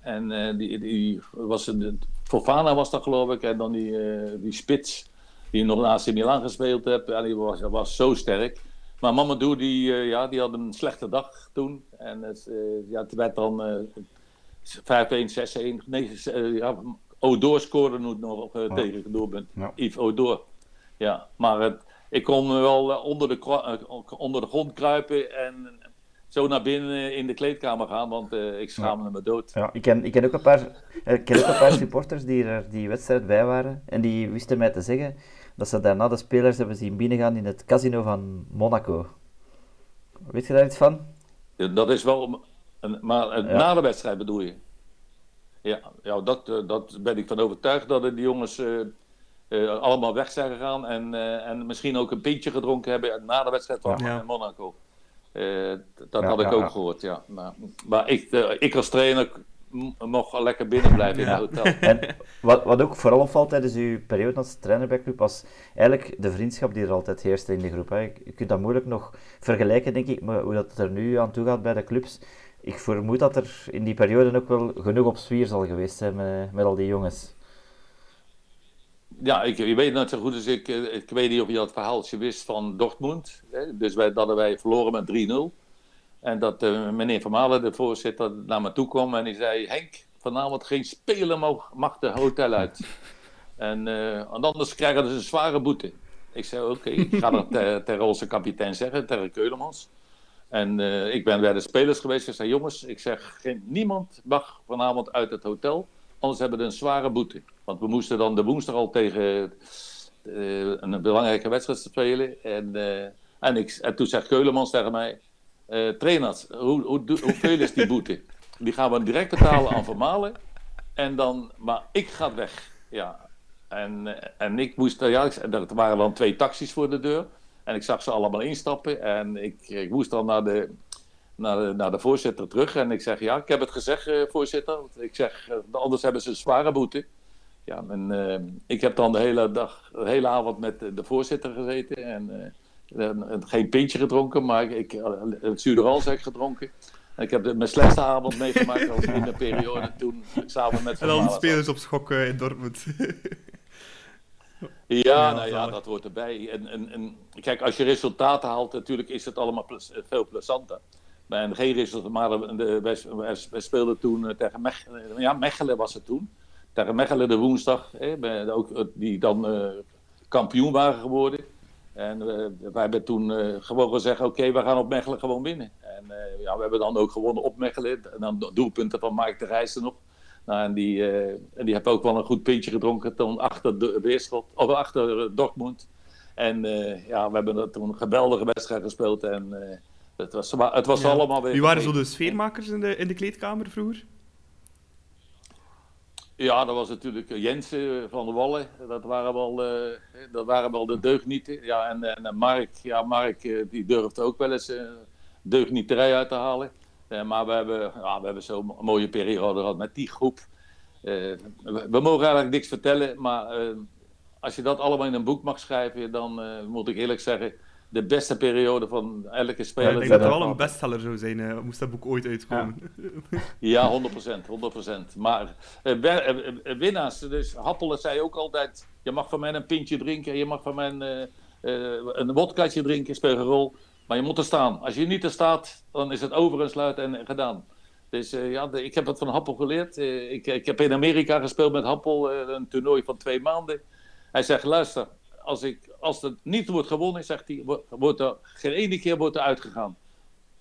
en uh, die, die was een, Fofana was dat geloof ik. En dan die, uh, die spits die nog naast in Milan gespeeld heeft. Ja, die was, was zo sterk. Maar Mamadou die, uh, ja, die had een slechte dag toen. En het, ja, het werd dan 5-1, 6-1. Nee, ja, Odor scoorde nog uh, tegen het doelpunt. Ja. Yves Odor. Ja, maar het, ik kon wel onder de, onder de grond kruipen en zo naar binnen in de kleedkamer gaan, want uh, ik schaamde ja. me dood. Ja, ik, ken, ik, ken ook een paar, ik ken ook een paar supporters die er die wedstrijd bij waren en die wisten mij te zeggen dat ze daarna de spelers hebben zien binnengaan in het casino van Monaco. Weet je daar iets van? Ja, dat is wel, een, maar een, ja. na de wedstrijd bedoel je? Ja, ja dat, uh, dat ben ik van overtuigd dat die jongens uh, allemaal weg zijn gegaan en, en misschien ook een pintje gedronken hebben na de wedstrijd van ja. Monaco. Uh, dat ja, had ik ja, ook gehoord, ja. Maar, maar ik, uh, ik als trainer nog lekker binnen blijven in het hotel. En wat, wat ook vooral opvalt tijdens uw periode als trainer bij club, was eigenlijk de vriendschap die er altijd heerste in de groep. Hè. Je kunt dat moeilijk nog vergelijken, denk ik, met hoe dat er nu aan toe gaat bij de clubs. Ik vermoed dat er in die periode ook wel genoeg op zwier zal geweest zijn met, met al die jongens ja, ik, je weet net zo goed als ik. Eh, ik weet niet of je dat verhaaltje wist van Dortmund. Hè? Dus wij, dat wij verloren met 3-0. En dat uh, meneer Vermalen, de voorzitter, naar me toe kwam en die zei: Henk, vanavond geen speler mag, mag de hotel uit. en, uh, en anders krijgen ze een zware boete. Ik zei: Oké, okay, ik ga dat ter, tegen onze kapitein zeggen, tegen Keulemans. En uh, ik ben bij de spelers geweest. Ik zei: Jongens, ik zeg: geen, niemand mag vanavond uit het hotel. Anders hebben we een zware boete. Want we moesten dan de woensdag al tegen uh, een belangrijke wedstrijd spelen. En, uh, en, ik, en toen zegt Keulemans tegen mij: uh, Trainers, hoe, hoe, hoeveel is die boete? Die gaan we direct betalen aan Vermalen. En dan, maar ik ga weg. Ja. En, en ik moest, ja, er waren dan twee taxis voor de deur. En ik zag ze allemaal instappen. En ik, ik moest dan naar de, naar de, naar de voorzitter terug. En ik zeg, ja, ik heb het gezegd, voorzitter. Ik zeg, anders hebben ze een zware boete. Ja, en, uh, ik heb dan de hele dag, de hele avond met de, voorzitter gezeten. En geen pintje gedronken, maar ik, het heb ik gedronken. En ik heb de, mijn slechtste avond meegemaakt als in de periode toen ik samen met En dan spelers op schokken in Dortmund. Ja, ja, nou ja, dat hoort erbij. En, en, en, kijk, als je resultaten haalt, natuurlijk is het allemaal plus, veel plezanter. En geen resultaat, maar wij, speelden toen tegen Mechelen. Ja, Mechelen was het toen. Tegen Mechelen de woensdag, hè, ook, die dan kampioen waren geworden. En wij hebben toen gewoon gezegd, oké, we gaan op Mechelen gewoon winnen. En ja, we hebben dan ook gewonnen op Mechelen. En dan doelpunten van Mike de Rijssen nog. Nou, en die, uh, en die heeft ook wel een goed pintje gedronken toen achter de Weerschot, of achter Dortmund. En uh, ja, we hebben toen een geweldige wedstrijd gespeeld. En uh, het was, het was allemaal weer. Wie waren zo de sfeermakers in de, in de kleedkamer vroeger? Ja, dat was natuurlijk Jensen van de Wallen. Dat waren wel, dat waren wel de deugnieten. Ja, en, en Mark, ja, Mark die durfde ook wel eens deugnieterij uit te halen. Uh, maar we hebben, ja, we hebben zo'n mooie periode gehad met die groep. Uh, we, mogen eigenlijk niks vertellen, maar uh, als je dat allemaal in een boek mag schrijven, dan moet ik eerlijk zeggen, de beste periode van elke speler. Ja, ik denk dat het wel een bestseller zou zijn, moest dat boek ooit uitkomen. Ja, ja 100%, 100%. Maar winnaars, dus Happelen zei ook altijd, je mag van mij een pintje drinken, je mag van mij een wodkatje drinken, speelt een rol. Maar je moet er staan. Als je niet er staat, dan is het over en sluiten en gedaan. Dus uh, ja, ik heb dat van Happel geleerd. Uh, ik, ik, heb in Amerika gespeeld met Happel, uh, een toernooi van twee maanden. Hij zegt, luister, als, ik, als het niet wordt gewonnen, zegt hij, wordt er geen ene keer wordt er uitgegaan.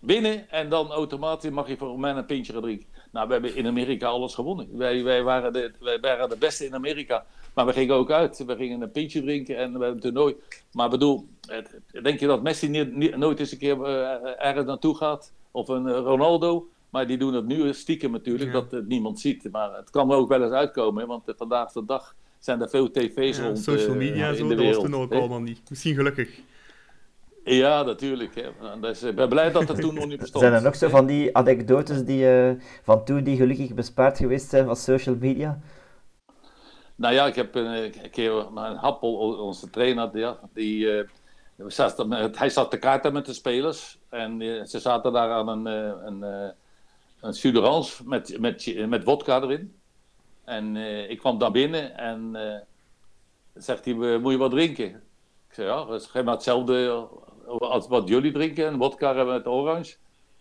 Winnen en dan automatisch mag je voor mij een pintje drinken. Nou, we hebben in Amerika alles gewonnen. Wij, wij, waren de, wij waren de beste in Amerika. Maar we gingen ook uit. We gingen een pintje drinken en we hebben een toernooi. Maar bedoel, denk je dat Messi niet, nooit eens een keer uh, ergens naartoe gaat? Of een uh, Ronaldo? Maar die doen het nu stiekem natuurlijk, dat het niemand ziet. Maar het kan er ook wel eens uitkomen, want vandaag de dag zijn er veel tv's ja, rond social media zo, in de dat wereld. was toen ook allemaal niet. Misschien gelukkig. Ja, natuurlijk. Hè. Dus, ik ben blij dat het toen nog niet bestond. Zijn er nog zo van die anekdotes die, uh, van toen die gelukkig bespaard geweest zijn van social media? Nou ja, ik heb een, keer een Happel, onze trainer, die, die uh, zat met, hij zat te kaarten met de spelers. En uh, ze zaten daar aan een, een, een Suderans met, met, met wodka erin. En ik kwam daar binnen en zegt hij, moet je wat drinken? Ik zei, ja, dat is maar hetzelfde als wat jullie drinken, een wodka met orange.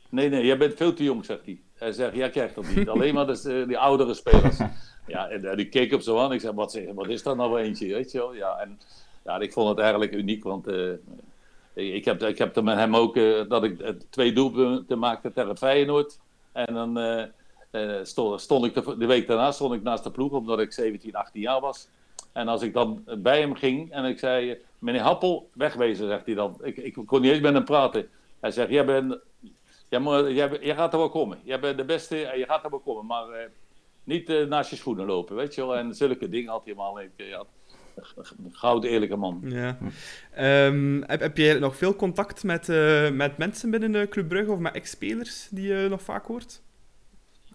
Nee, nee, jij bent veel te jong, zegt hij. Hij zegt, jij krijgt dat niet. Alleen maar de, die oudere spelers. Ja, en, die keek op zo aan. Ik zei, wat, wat is dat nou eentje, weet je wel? Ja, en ja, ik vond het eigenlijk uniek, want uh, ik, heb, ik heb er met hem ook uh, dat ik twee doelpunten maakte tegen Feyenoord. En dan uh, stond, stond, ik de, week daarna stond ik naast de ploeg, omdat ik 17, 18 jaar was. En als ik dan bij hem ging en ik zei, meneer Happel, wegwezen, zegt hij dan. Ik, ik kon niet eens met hem praten. Hij zegt, jij, bent, jij, jij, jij gaat er wel komen. Jij bent de beste en je gaat er wel komen. Maar niet uh, naast je schoenen lopen, weet je wel. En zulke dingen had hij allemaal. Ik, ja, goud eerlijke man. Ja. Um, heb, heb je nog veel contact met, met mensen binnen Club Brugge of met ex-spelers die je nog vaak hoort?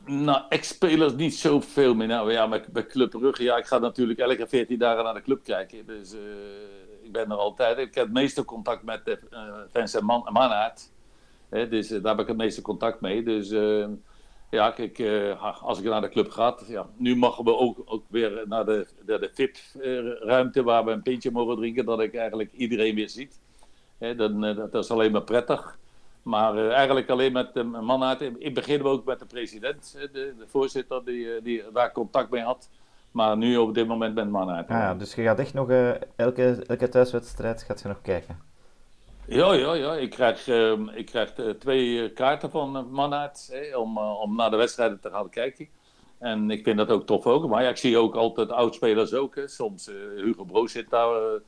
Nou, ex-spelers niet zoveel meer. Nou ja, met Club Brugge, ja, ik ga natuurlijk elke 14 dagen naar de club kijken. Dus uh, ik ben er altijd. Ik heb het meeste contact met de uh, en man, dus daar heb ik het meeste contact mee. Dus ja, als ik naar de club ga, ja, nu mogen we ook, ook weer naar de, de, de VIP-ruimte waar we een pintje mogen drinken, dat ik eigenlijk iedereen weer ziet. Dan, dat is alleen maar prettig. Maar uh, eigenlijk alleen met de man uit. In het begin ook met de president, de, de voorzitter, die, die daar contact mee had. Maar nu op dit moment met man uit. Ah, ja, dus je gaat echt nog elke, elke thuiswedstrijd gaat je nog kijken? Ja, ja, ja. Ik krijg, uh, ik krijg uh, twee kaarten van uh, Manhart om, uh, om naar de wedstrijden te gaan kijken. En ik vind dat ook tof ook. Maar ja, ik zie ook altijd oudspelers ook. Hè. Soms Hugo Broos zit daar,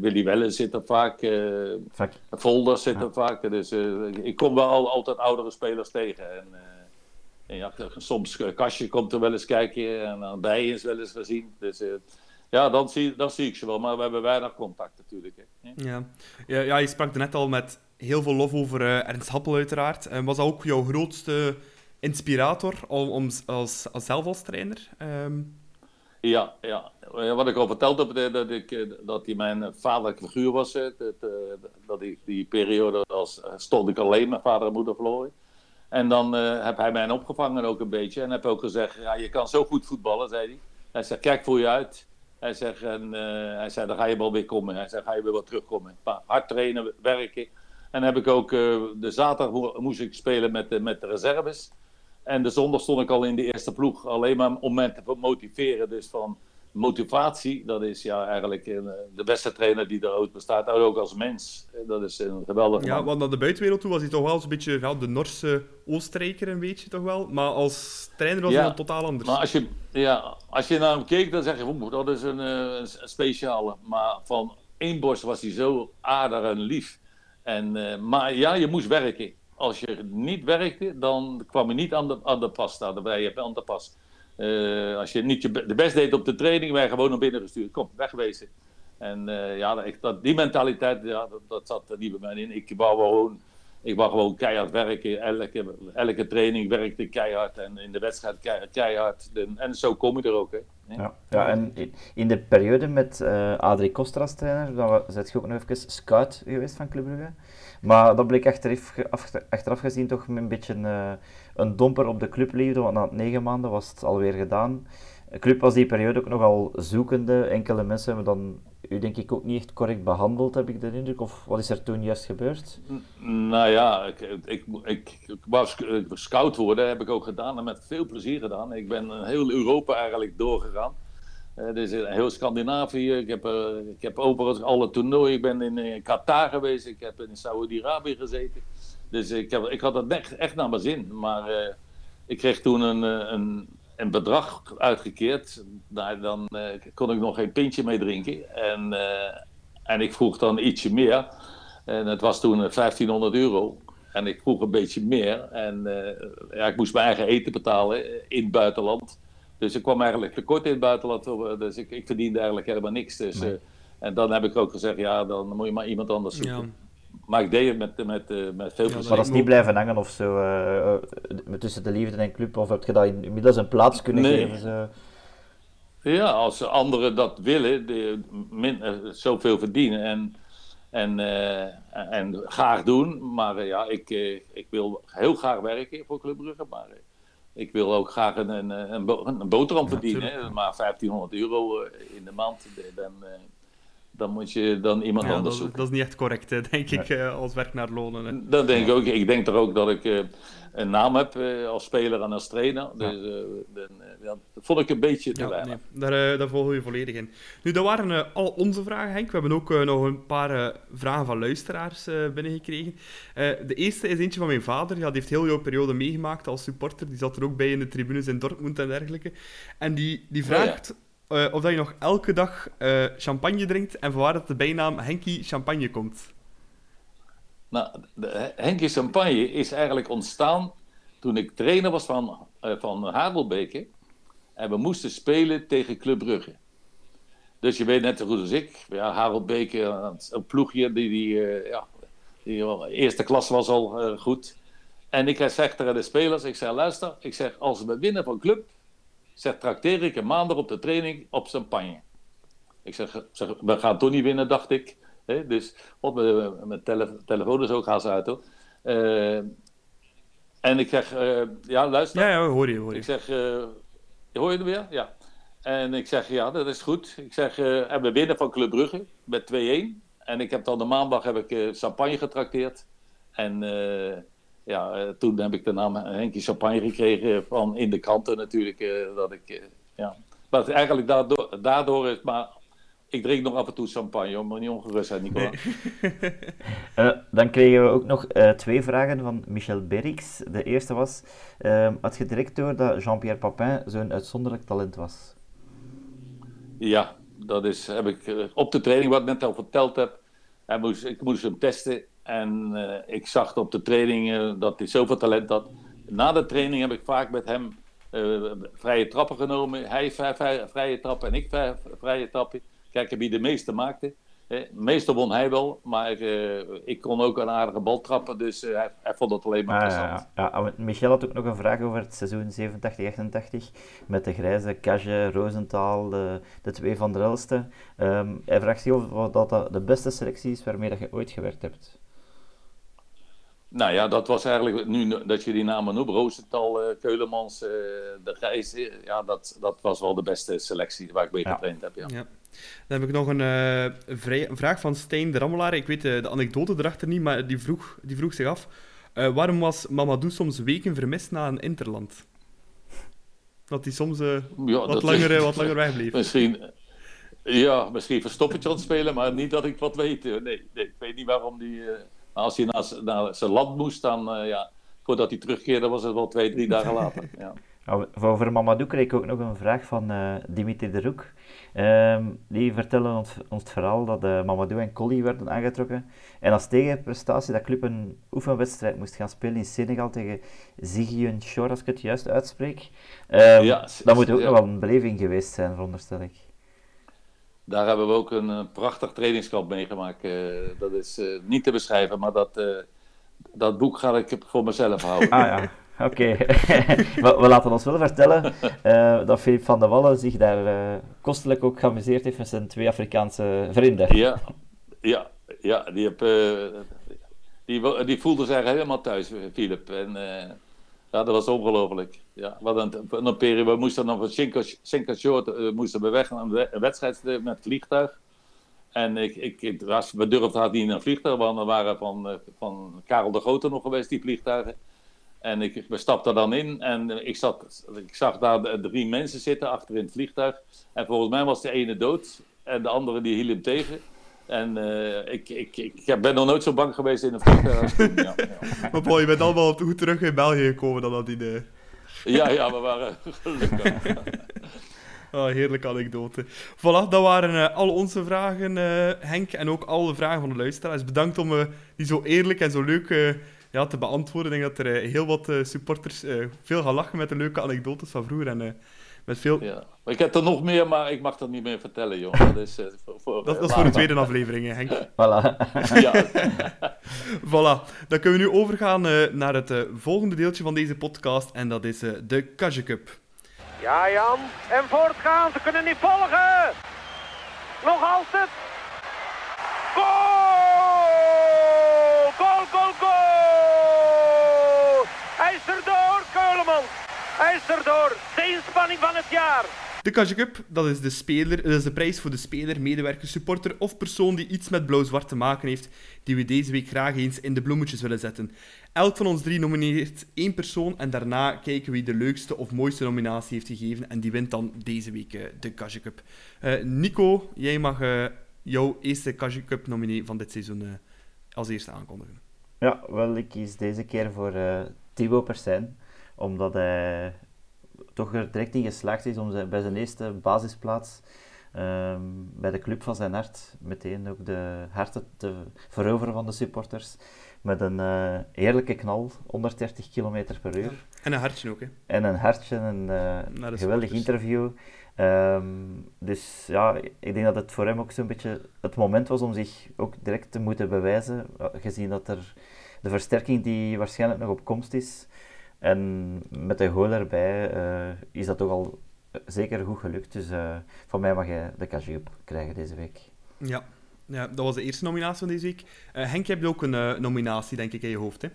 Willy Welle zit er vaak, Volder zit er vaak. Dus ik kom wel altijd oudere spelers tegen. En, en ja, soms Kastje komt er wel eens kijken en dan Bijen is wel eens gezien. Dus ja, dan zie, dan zie ik ze wel, maar we hebben weinig contact natuurlijk. Hè. Ja. Ja, ja, je sprak er net al met heel veel lof over uh, Ernst Happel uiteraard. En was dat ook jouw grootste inspirator om, om als, als zelf als trainer? Um... Ja, ja, wat ik al verteld heb, dat, ik, eh, dat hij mijn vaderlijke figuur was. Dat, eh, dat ik die periode als, stond ik alleen, mijn vader en moeder verloren. En dan heb hij mij opgevangen ook een beetje. En heb ook gezegd, ja, je kan zo goed voetballen, zei hij. Hij zegt, kijk voor je uit. Hij zegt, en, hij zei, dan ga je wel weer komen. Hij zegt, ga je weer wat terugkomen. Hard trainen, werken. En heb ik ook, de zaterdag moest ik spelen met, met de reserves. En de zondag stond ik al in de eerste ploeg, alleen maar om mensen te motiveren. Dus van motivatie, dat is ja eigenlijk eh, de beste trainer die er ooit bestaat, ook als mens. Dat is een geweldige Ja, want naar de buitenwereld toe was hij toch wel een beetje ja, de Norse Oostenrijker, een beetje toch wel. Maar als trainer was hij totaal anders. Maar als je, ja, als je naar hem keek, dan zeg je, dat is een, een speciale. Maar van één borst was hij zo aardig en lief. En, maar ja, je moest werken. Als je niet werkte, dan kwam je niet aan de, aan de pas staan. Dan ben je aan de pas. Uh, als je niet je de best deed op de training, werd je gewoon naar binnen gestuurd. Kom, wegwezen. En uh, ja, dat, die mentaliteit, ja, dat, zat er niet bij mij in. Ik wou gewoon, ik wou gewoon keihard werken. Elke, elke training werkte keihard en in de wedstrijd keihard. En zo kom je er ook. Hè. Ja, ja, en in de periode met uh, Adrie als trainer, dan zet je ook nog even scout geweest van Club Brugge. Maar dat bleek achteraf, achteraf gezien toch een beetje uh, een domper op de clubliefde, want na negen maanden was het alweer gedaan. De club was die periode ook nogal zoekende. Enkele mensen hebben dan u denk ik ook niet echt correct behandeld, heb ik de indruk. Of wat is er toen juist gebeurd? Nou ja, ik, ik, ik, ik wou scout worden, heb ik ook gedaan en met veel plezier gedaan. Ik ben heel Europa eigenlijk doorgegaan. Uh, dus heel Scandinavië, ik heb, uh, ik heb overigens alle toernooien. Ik ben in, Qatar geweest, ik heb in Saudi-Arabië gezeten. Dus ik, heb, ik had het echt, naar mijn zin. Maar ik kreeg toen een, een, een bedrag uitgekeerd. Nou, dan kon ik nog geen pintje mee drinken. En, en ik vroeg dan ietsje meer. En het was toen 1500 euro. En ik vroeg een beetje meer. En ja, ik moest mijn eigen eten betalen in het buitenland. Dus ik kwam eigenlijk tekort in het buitenland. Dus ik, ik verdiende eigenlijk helemaal niks. Dus, nee. uh, en dan heb ik ook gezegd, ja, dan moet je maar iemand anders zoeken. Ja. Maar ik deed het met, met, uh, met veel plezier. maar dat is niet blijven hangen of zo, uh, tussen de liefde en club, of heb je dat inmiddels een plaats kunnen nee. geven? Zo? Ja, als anderen dat willen, de, min, zoveel verdienen en, en, en graag doen. Maar ja, ik, ik wil heel graag werken voor Club Brugge, maar ik wil ook graag een, een, een, boterham verdienen. Ja, maar 1500 euro in de maand, dan, dan moet je dan iemand ja, anders dat, zoeken. Dat is niet echt correct, denk ik, nee. als werk naar lonen. Hè. Dat denk ik ook. Ik denk er ook dat ik een naam heb als speler en als trainer. Dus uh, dan, dat vond ik een beetje te weinig. Nee, daar, daar volgen we volledig in. Nu, dat waren al onze vragen, Henk. We hebben ook nog een paar vragen van luisteraars binnengekregen. de eerste is eentje van mijn vader. Ja, die heeft heel jouw periode meegemaakt als supporter. Die zat er ook bij in de tribunes in Dortmund en dergelijke. En die, die vraagt... Oh, ja. Uh, of dat je nog elke dag uh, champagne drinkt en vanwaar dat de bijnaam Henkie Champagne komt. Nou, de Henkie Champagne is eigenlijk ontstaan toen ik trainer was van, uh, van Hadelbeke. En we moesten spelen tegen Club Brugge. Dus je weet net zo goed als ik. Ja, Hadelbeke, een ploegje die, die, ja, die eerste klas was al goed. En ik zeg tegen de spelers, ik zeg luister, ik zeg als we winnen van Club, zeg, trakteer ik een maandag op de training op champagne. Ik zeg, zeg we gaan toch niet winnen, dacht ik. He, dus op mijn, mijn tele, telefoon is ook gaan ze uit hoor. Uh, en ik zeg, ja luister. Ja, ja, hoor je, hoor je. Ik zeg, hoor je er weer? Ja. En ik zeg, ja, dat is goed. Ik zeg, en we winnen van Club Brugge met 2-1. En ik heb dan de maandag heb ik champagne getrakteerd. En ja, uh, toen heb ik de naam Henkie Champagne gekregen van in de kranten natuurlijk. Dat ik, ja. Maar eigenlijk daardoor, daardoor is, maar ik drink nog af en toe champagne, om niet ongerust zijn, Nicola. Nee. dan kregen we ook nog twee vragen van Michel Berix. De eerste was, had je direct door dat Jean-Pierre Papin zo'n uitzonderlijk talent was? Ja, dat is, heb ik op de training, wat ik net al verteld heb, hij moest, ik moest hem testen. En uh, ik zag op de training uh, dat hij zoveel talent had. Na de training heb ik vaak met hem uh, vrije trappen genomen. Hij vrije, vrije trappen en ik vrije, vrije trappen. Kijken wie de meeste maakte. meestal won hij wel, maar ik kon ook een aardige bal trappen. Dus hij, hij, vond het alleen maar interessant. Ah, ja, ja. Michel had ook nog een vraag over het seizoen 87-88. Met de grijze Kage, Rosenthal, de, de twee van de Elste. Um, hij vraagt zich of dat de beste selectie is waarmee dat je ooit gewerkt hebt. Nou ja, dat was eigenlijk, nu dat je die namen noemt, Roosenthal, uh, Keulemans, uh, De Gijs, ja, dat, dat was wel de beste selectie waar ik mee ja. getraind heb, ja. ja. Dan heb ik nog een, uh, vrij, een vraag van Stijn de Rammelaar. Ik weet de anekdote erachter niet, maar die vroeg, die vroeg zich af, Uh, waarom was Mamadou soms weken vermist na een interland? Dat hij soms uh, ja, wat, langer, is... wat langer wegbleef. Misschien, ja, misschien verstoppertje aan het spelen, maar niet dat ik wat weet. Nee, nee ik weet niet waarom die... Uh, als hij naar, naar, zijn land moest, dan ja, voordat hij terugkeerde was het wel twee, drie dagen later. Ja. Nou, over Mamadou kreeg ik ook nog een vraag van uh, Dimitri de Roek. Ehm, die vertellen ons, ons het verhaal dat uh, Mamadou en Colli werden aangetrokken. En als tegenprestatie dat club een oefenwedstrijd moest gaan spelen in Senegal tegen Ziguin Chor, als ik het juist uitspreek. Um, ja, dat moet ook nog wel een beleving geweest zijn, veronderstel ik. Daar hebben we ook een, eh, prachtig trainingskamp meegemaakt. Uh, dat is niet te beschrijven, maar dat, dat boek ga ik voor mezelf houden. Ah ja. Oké, we, we, laten ons wel vertellen uh, dat Filip van der Wallen zich daar uh, kostelijk ook geamuseerd heeft met zijn twee Afrikaanse vrienden. Ja, ja, ja die, heb, uh, die, die voelde zich helemaal thuis, Filip. En ja, dat was ongelooflijk. Ja, we, een, periode, we moesten dan van Cinco Short moesten we weg naar een wedstrijd met vliegtuig. En ik, ik, was, we durfden haar niet in een vliegtuig, want we waren van, van Karel de Grote nog geweest, die vliegtuigen. En ik, we stapten dan in en ik, zat, ik zag daar drie mensen zitten achter in het vliegtuig. En volgens mij was de ene dood en de andere die hield hem tegen. En uh, ik, ik, ik ben nog nooit zo bang geweest in een vliegtuig. Ja. Maar Paul, je bent allemaal goed terug in België gekomen dan dat die... Ja, ja, we waren gelukkig. Oh, heerlijke anekdote. Voilà, dat waren uh, al onze vragen, uh, Henk. En ook alle vragen van de luisteraars. Bedankt om uh, die zo eerlijk en zo leuk ja, te beantwoorden. Ik denk dat er eh, heel wat supporters veel gaan lachen met de leuke anekdotes van vroeger. En, met veel... ja. Ik heb er nog meer, maar ik mag dat niet meer vertellen, joh. Dat is, voor, voor, dat, dat is voor de tweede aflevering, Henk. Voilà. ja. voilà. Dan kunnen we nu overgaan naar het volgende deeltje van deze podcast. En dat is de Kaja Cup. Ja, Jan. En voortgaan. Ze kunnen niet volgen. Nog altijd. Goal! Goal, goal, goal! Hij is erdoor, Keulemans. Hij is erdoor. De inspanning van het jaar. De Kaja Cup, dat is, de speler, dat is de prijs voor de speler, medewerker, supporter of persoon die iets met blauw-zwart te maken heeft, die we deze week graag eens in de bloemetjes willen zetten. Elk van ons drie nomineert één persoon en daarna kijken wie de leukste of mooiste nominatie heeft gegeven en die wint dan deze week uh, de Kaja Cup. Uh, Nico, jij mag uh, jouw eerste Kaja Cup nominee van dit seizoen uh, als eerste aankondigen. Ja, wel, ik kies deze keer voor uh, Thibaut Persijn, omdat hij toch er direct in geslaagd is om zijn, bij zijn eerste basisplaats um, bij de club van zijn hart meteen ook de harten te veroveren van de supporters. Met een uh, heerlijke knal, 130 km per uur. En een hartje ook, hè? En een hartje, een uh, geweldig interview. Um, dus ja, ik denk dat het voor hem ook zo'n beetje het moment was om zich ook direct te moeten bewijzen, gezien dat er de versterking die waarschijnlijk nog op komst is. En met de goal erbij uh, is dat toch al zeker goed gelukt. Dus uh, van mij mag je de cashie krijgen deze week. Ja. ja, dat was de eerste nominatie van deze week. Uh, Henk, je hebt ook een nominatie, denk ik, in je hoofd, hè?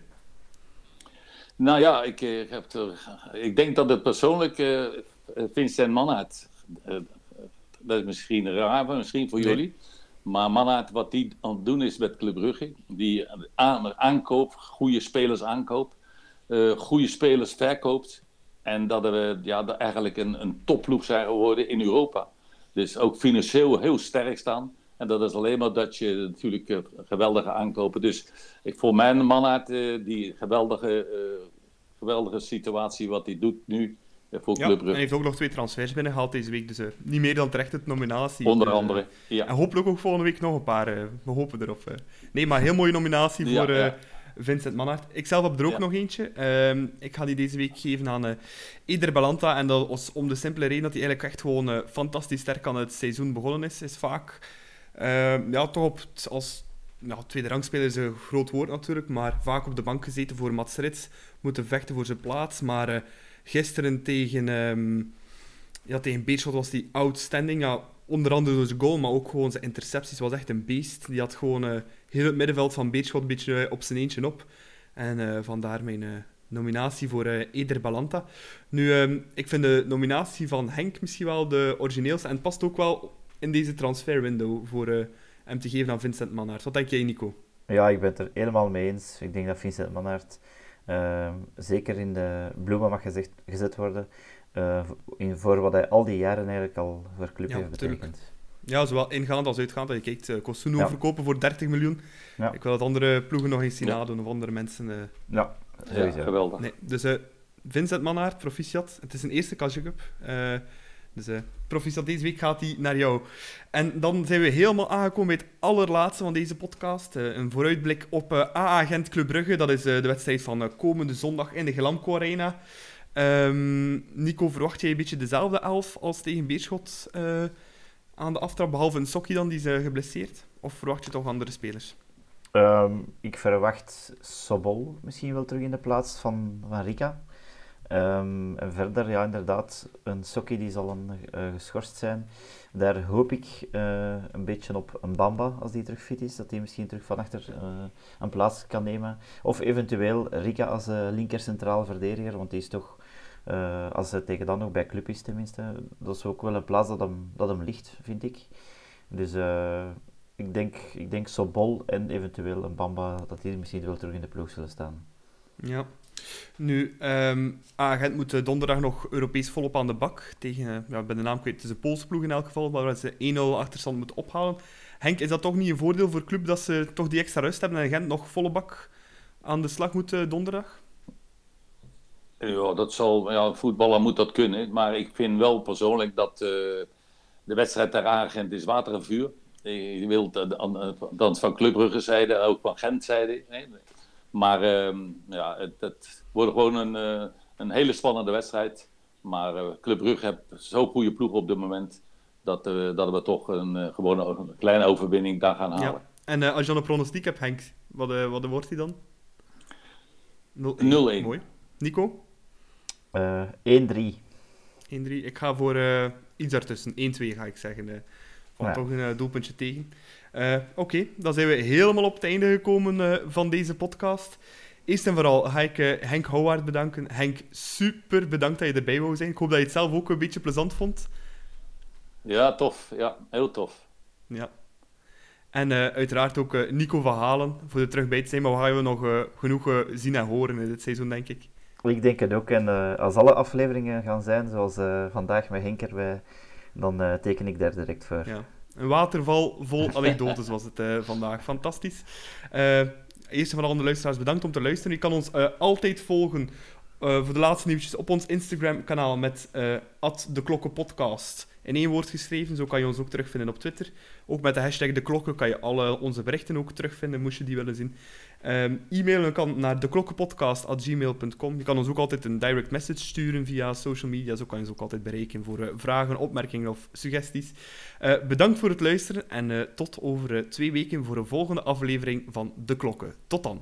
Nou ja, ik, heb er, ik denk dat het persoonlijk Vincent Mannaert. dat is misschien raar, misschien voor jullie. Maar Mannaert, wat die aan het doen is met Club Brugge, die aan, aankoop, goede spelers aankoopt, uh, goede spelers verkoopt. En dat we ja, eigenlijk een, een topploeg zijn geworden in Europa. Dus ook financieel heel sterk staan. En dat is alleen maar dat je natuurlijk uh, geweldige aankopen. Dus ik, voor mijn Mannaert, uh, die geweldige, geweldige situatie wat hij doet nu, voor Club Brugge. en hij heeft ook nog twee transfers binnengehaald deze week, dus uh, niet meer dan terecht het nominatie. Onder andere, ja. En hopelijk ook volgende week nog een paar, we hopen erop. Nee, maar heel mooie nominatie voor ja. Vincent Manhart. Ik zelf heb er ook nog eentje. Ehm, ik ga die deze week geven aan Eder Balanta, en dat was om de simpele reden dat hij eigenlijk echt gewoon fantastisch sterk aan het seizoen begonnen is. Is vaak, ehm, ja, toch op, als tweede rangspeler is een groot woord natuurlijk, maar vaak op de bank gezeten voor Mats Rits, moeten vechten voor zijn plaats, maar gisteren tegen, um, ja, tegen Beerschot was die outstanding. Ja, onder andere door zijn goal, maar ook gewoon zijn intercepties. was echt een beest. Die had gewoon uh, heel het middenveld van Beerschot een beetje uh, op zijn eentje op. En uh, vandaar mijn nominatie voor Eder Balanta. Nu, um, ik vind de nominatie van Henk misschien wel de origineelste. En het past ook wel in deze transferwindow voor hem te geven aan Vincent Mannaert. Wat denk jij, Nico? Ja, ik ben het er helemaal mee eens. Ik denk dat Vincent Mannaert uh, zeker in de bloemen mag gezegd, gezet worden uh, in, voor wat hij al die jaren eigenlijk al voor club ja, heeft betekend. Ja, zowel ingaand als uitgaand. Dat je kijkt, uh, Kosuno ja. verkopen voor 30 miljoen. Ja. Ik wil dat andere ploegen nog eens zien nadoen, of andere mensen. Uh... Ja, sowieso. geweldig. Nee, dus Vincent Mannaert, proficiat. Het is een eerste Casio Cup. Dus uh, proficiat, deze week gaat hij naar jou. En dan zijn we helemaal aangekomen bij het allerlaatste van deze podcast. Uh, een vooruitblik op uh, AA Gent Club Brugge. Dat is de wedstrijd van komende zondag in de Glamco Arena. Um, Nico, verwacht jij een beetje dezelfde elf als tegen Beerschot aan de aftrap? Behalve een Sokkie dan, die is geblesseerd? Of verwacht je toch andere spelers? Um, ik verwacht Sobol misschien wel terug in de plaats van, van Rika. Um, en verder, ja, inderdaad, een Sokkie die zal een, uh, geschorst zijn. Daar hoop ik uh, een beetje op een Bamba, als die terug fit is, dat hij misschien terug van achter uh, een plaats kan nemen. Of eventueel Rika als linker centraal verdediger, want die is toch, als hij tegen dan nog bij club is tenminste, dat is ook wel een plaats dat hem, dat hem ligt, vind ik. Dus ik denk, ik denk Sobol en eventueel een Bamba, dat die misschien wel terug in de ploeg zullen staan. Ja, nu, um, Agent moet eh, donderdag nog Europees volop aan de bak. Tegen, eh, ja, de naam kwijt, het is een Poolse ploeg in elk geval, waar ze 1-0 achterstand moeten ophalen. Henk, is dat toch niet een voordeel voor club dat ze toch die extra rust hebben en Gent nog volle bak aan de slag moet eh, donderdag? Ja, dat zal, ja, voetballer moet dat kunnen. Maar ik vind wel persoonlijk dat uh, de wedstrijd ter Agent is water en vuur. Je wilt dan van Club Brugge zijde, ook van Gent zijde. Maar uh, ja, het, het, wordt gewoon een, een hele spannende wedstrijd. Maar Club Brugge heeft zo'n goede ploeg op dit moment. Dat, dat we toch een, gewoon een kleine overwinning daar gaan halen. Ja. En als je dan een pronostiek hebt, Henk, wat, wat wordt die dan? 0-1. Mooi. Nico? 1-3. 1-3. Ik ga voor iets daartussen. 1-2 ga ik zeggen. Van ja. toch een doelpuntje tegen. Uh, Oké, okay, dan zijn we helemaal op het einde gekomen uh, van deze podcast. Eerst en vooral ga ik uh, Henk Houwaard bedanken. Henk, super bedankt dat je erbij wou zijn. Ik hoop dat je het zelf ook een beetje plezant vond. Ja, tof. Ja, heel tof. Ja. En uiteraard ook Nico van Halen voor er terug bij te zijn. Maar we gaan we nog genoeg zien en horen in dit seizoen, denk ik. Ik denk het ook. En als alle afleveringen gaan zijn, zoals vandaag met Henk erbij, dan teken ik daar direct voor. Ja. Een waterval vol anekdotes was het vandaag. Fantastisch. Eerst vooral de luisteraars bedankt om te luisteren. Je kan ons altijd volgen voor de laatste nieuwtjes op ons Instagram-kanaal met de Klokkenpodcast. In één woord geschreven, zo kan je ons ook terugvinden op Twitter. Ook met de hashtag de klokken kan je alle onze berichten ook terugvinden, moest je die willen zien. Um, e-mailen kan naar deklokkenpodcast.gmail.com. Je kan ons ook altijd een direct message sturen via social media. Zo kan je ons ook altijd bereiken voor uh, vragen, opmerkingen of suggesties. Uh, bedankt voor het luisteren en uh, tot over twee weken voor een volgende aflevering van De Klokken. Tot dan.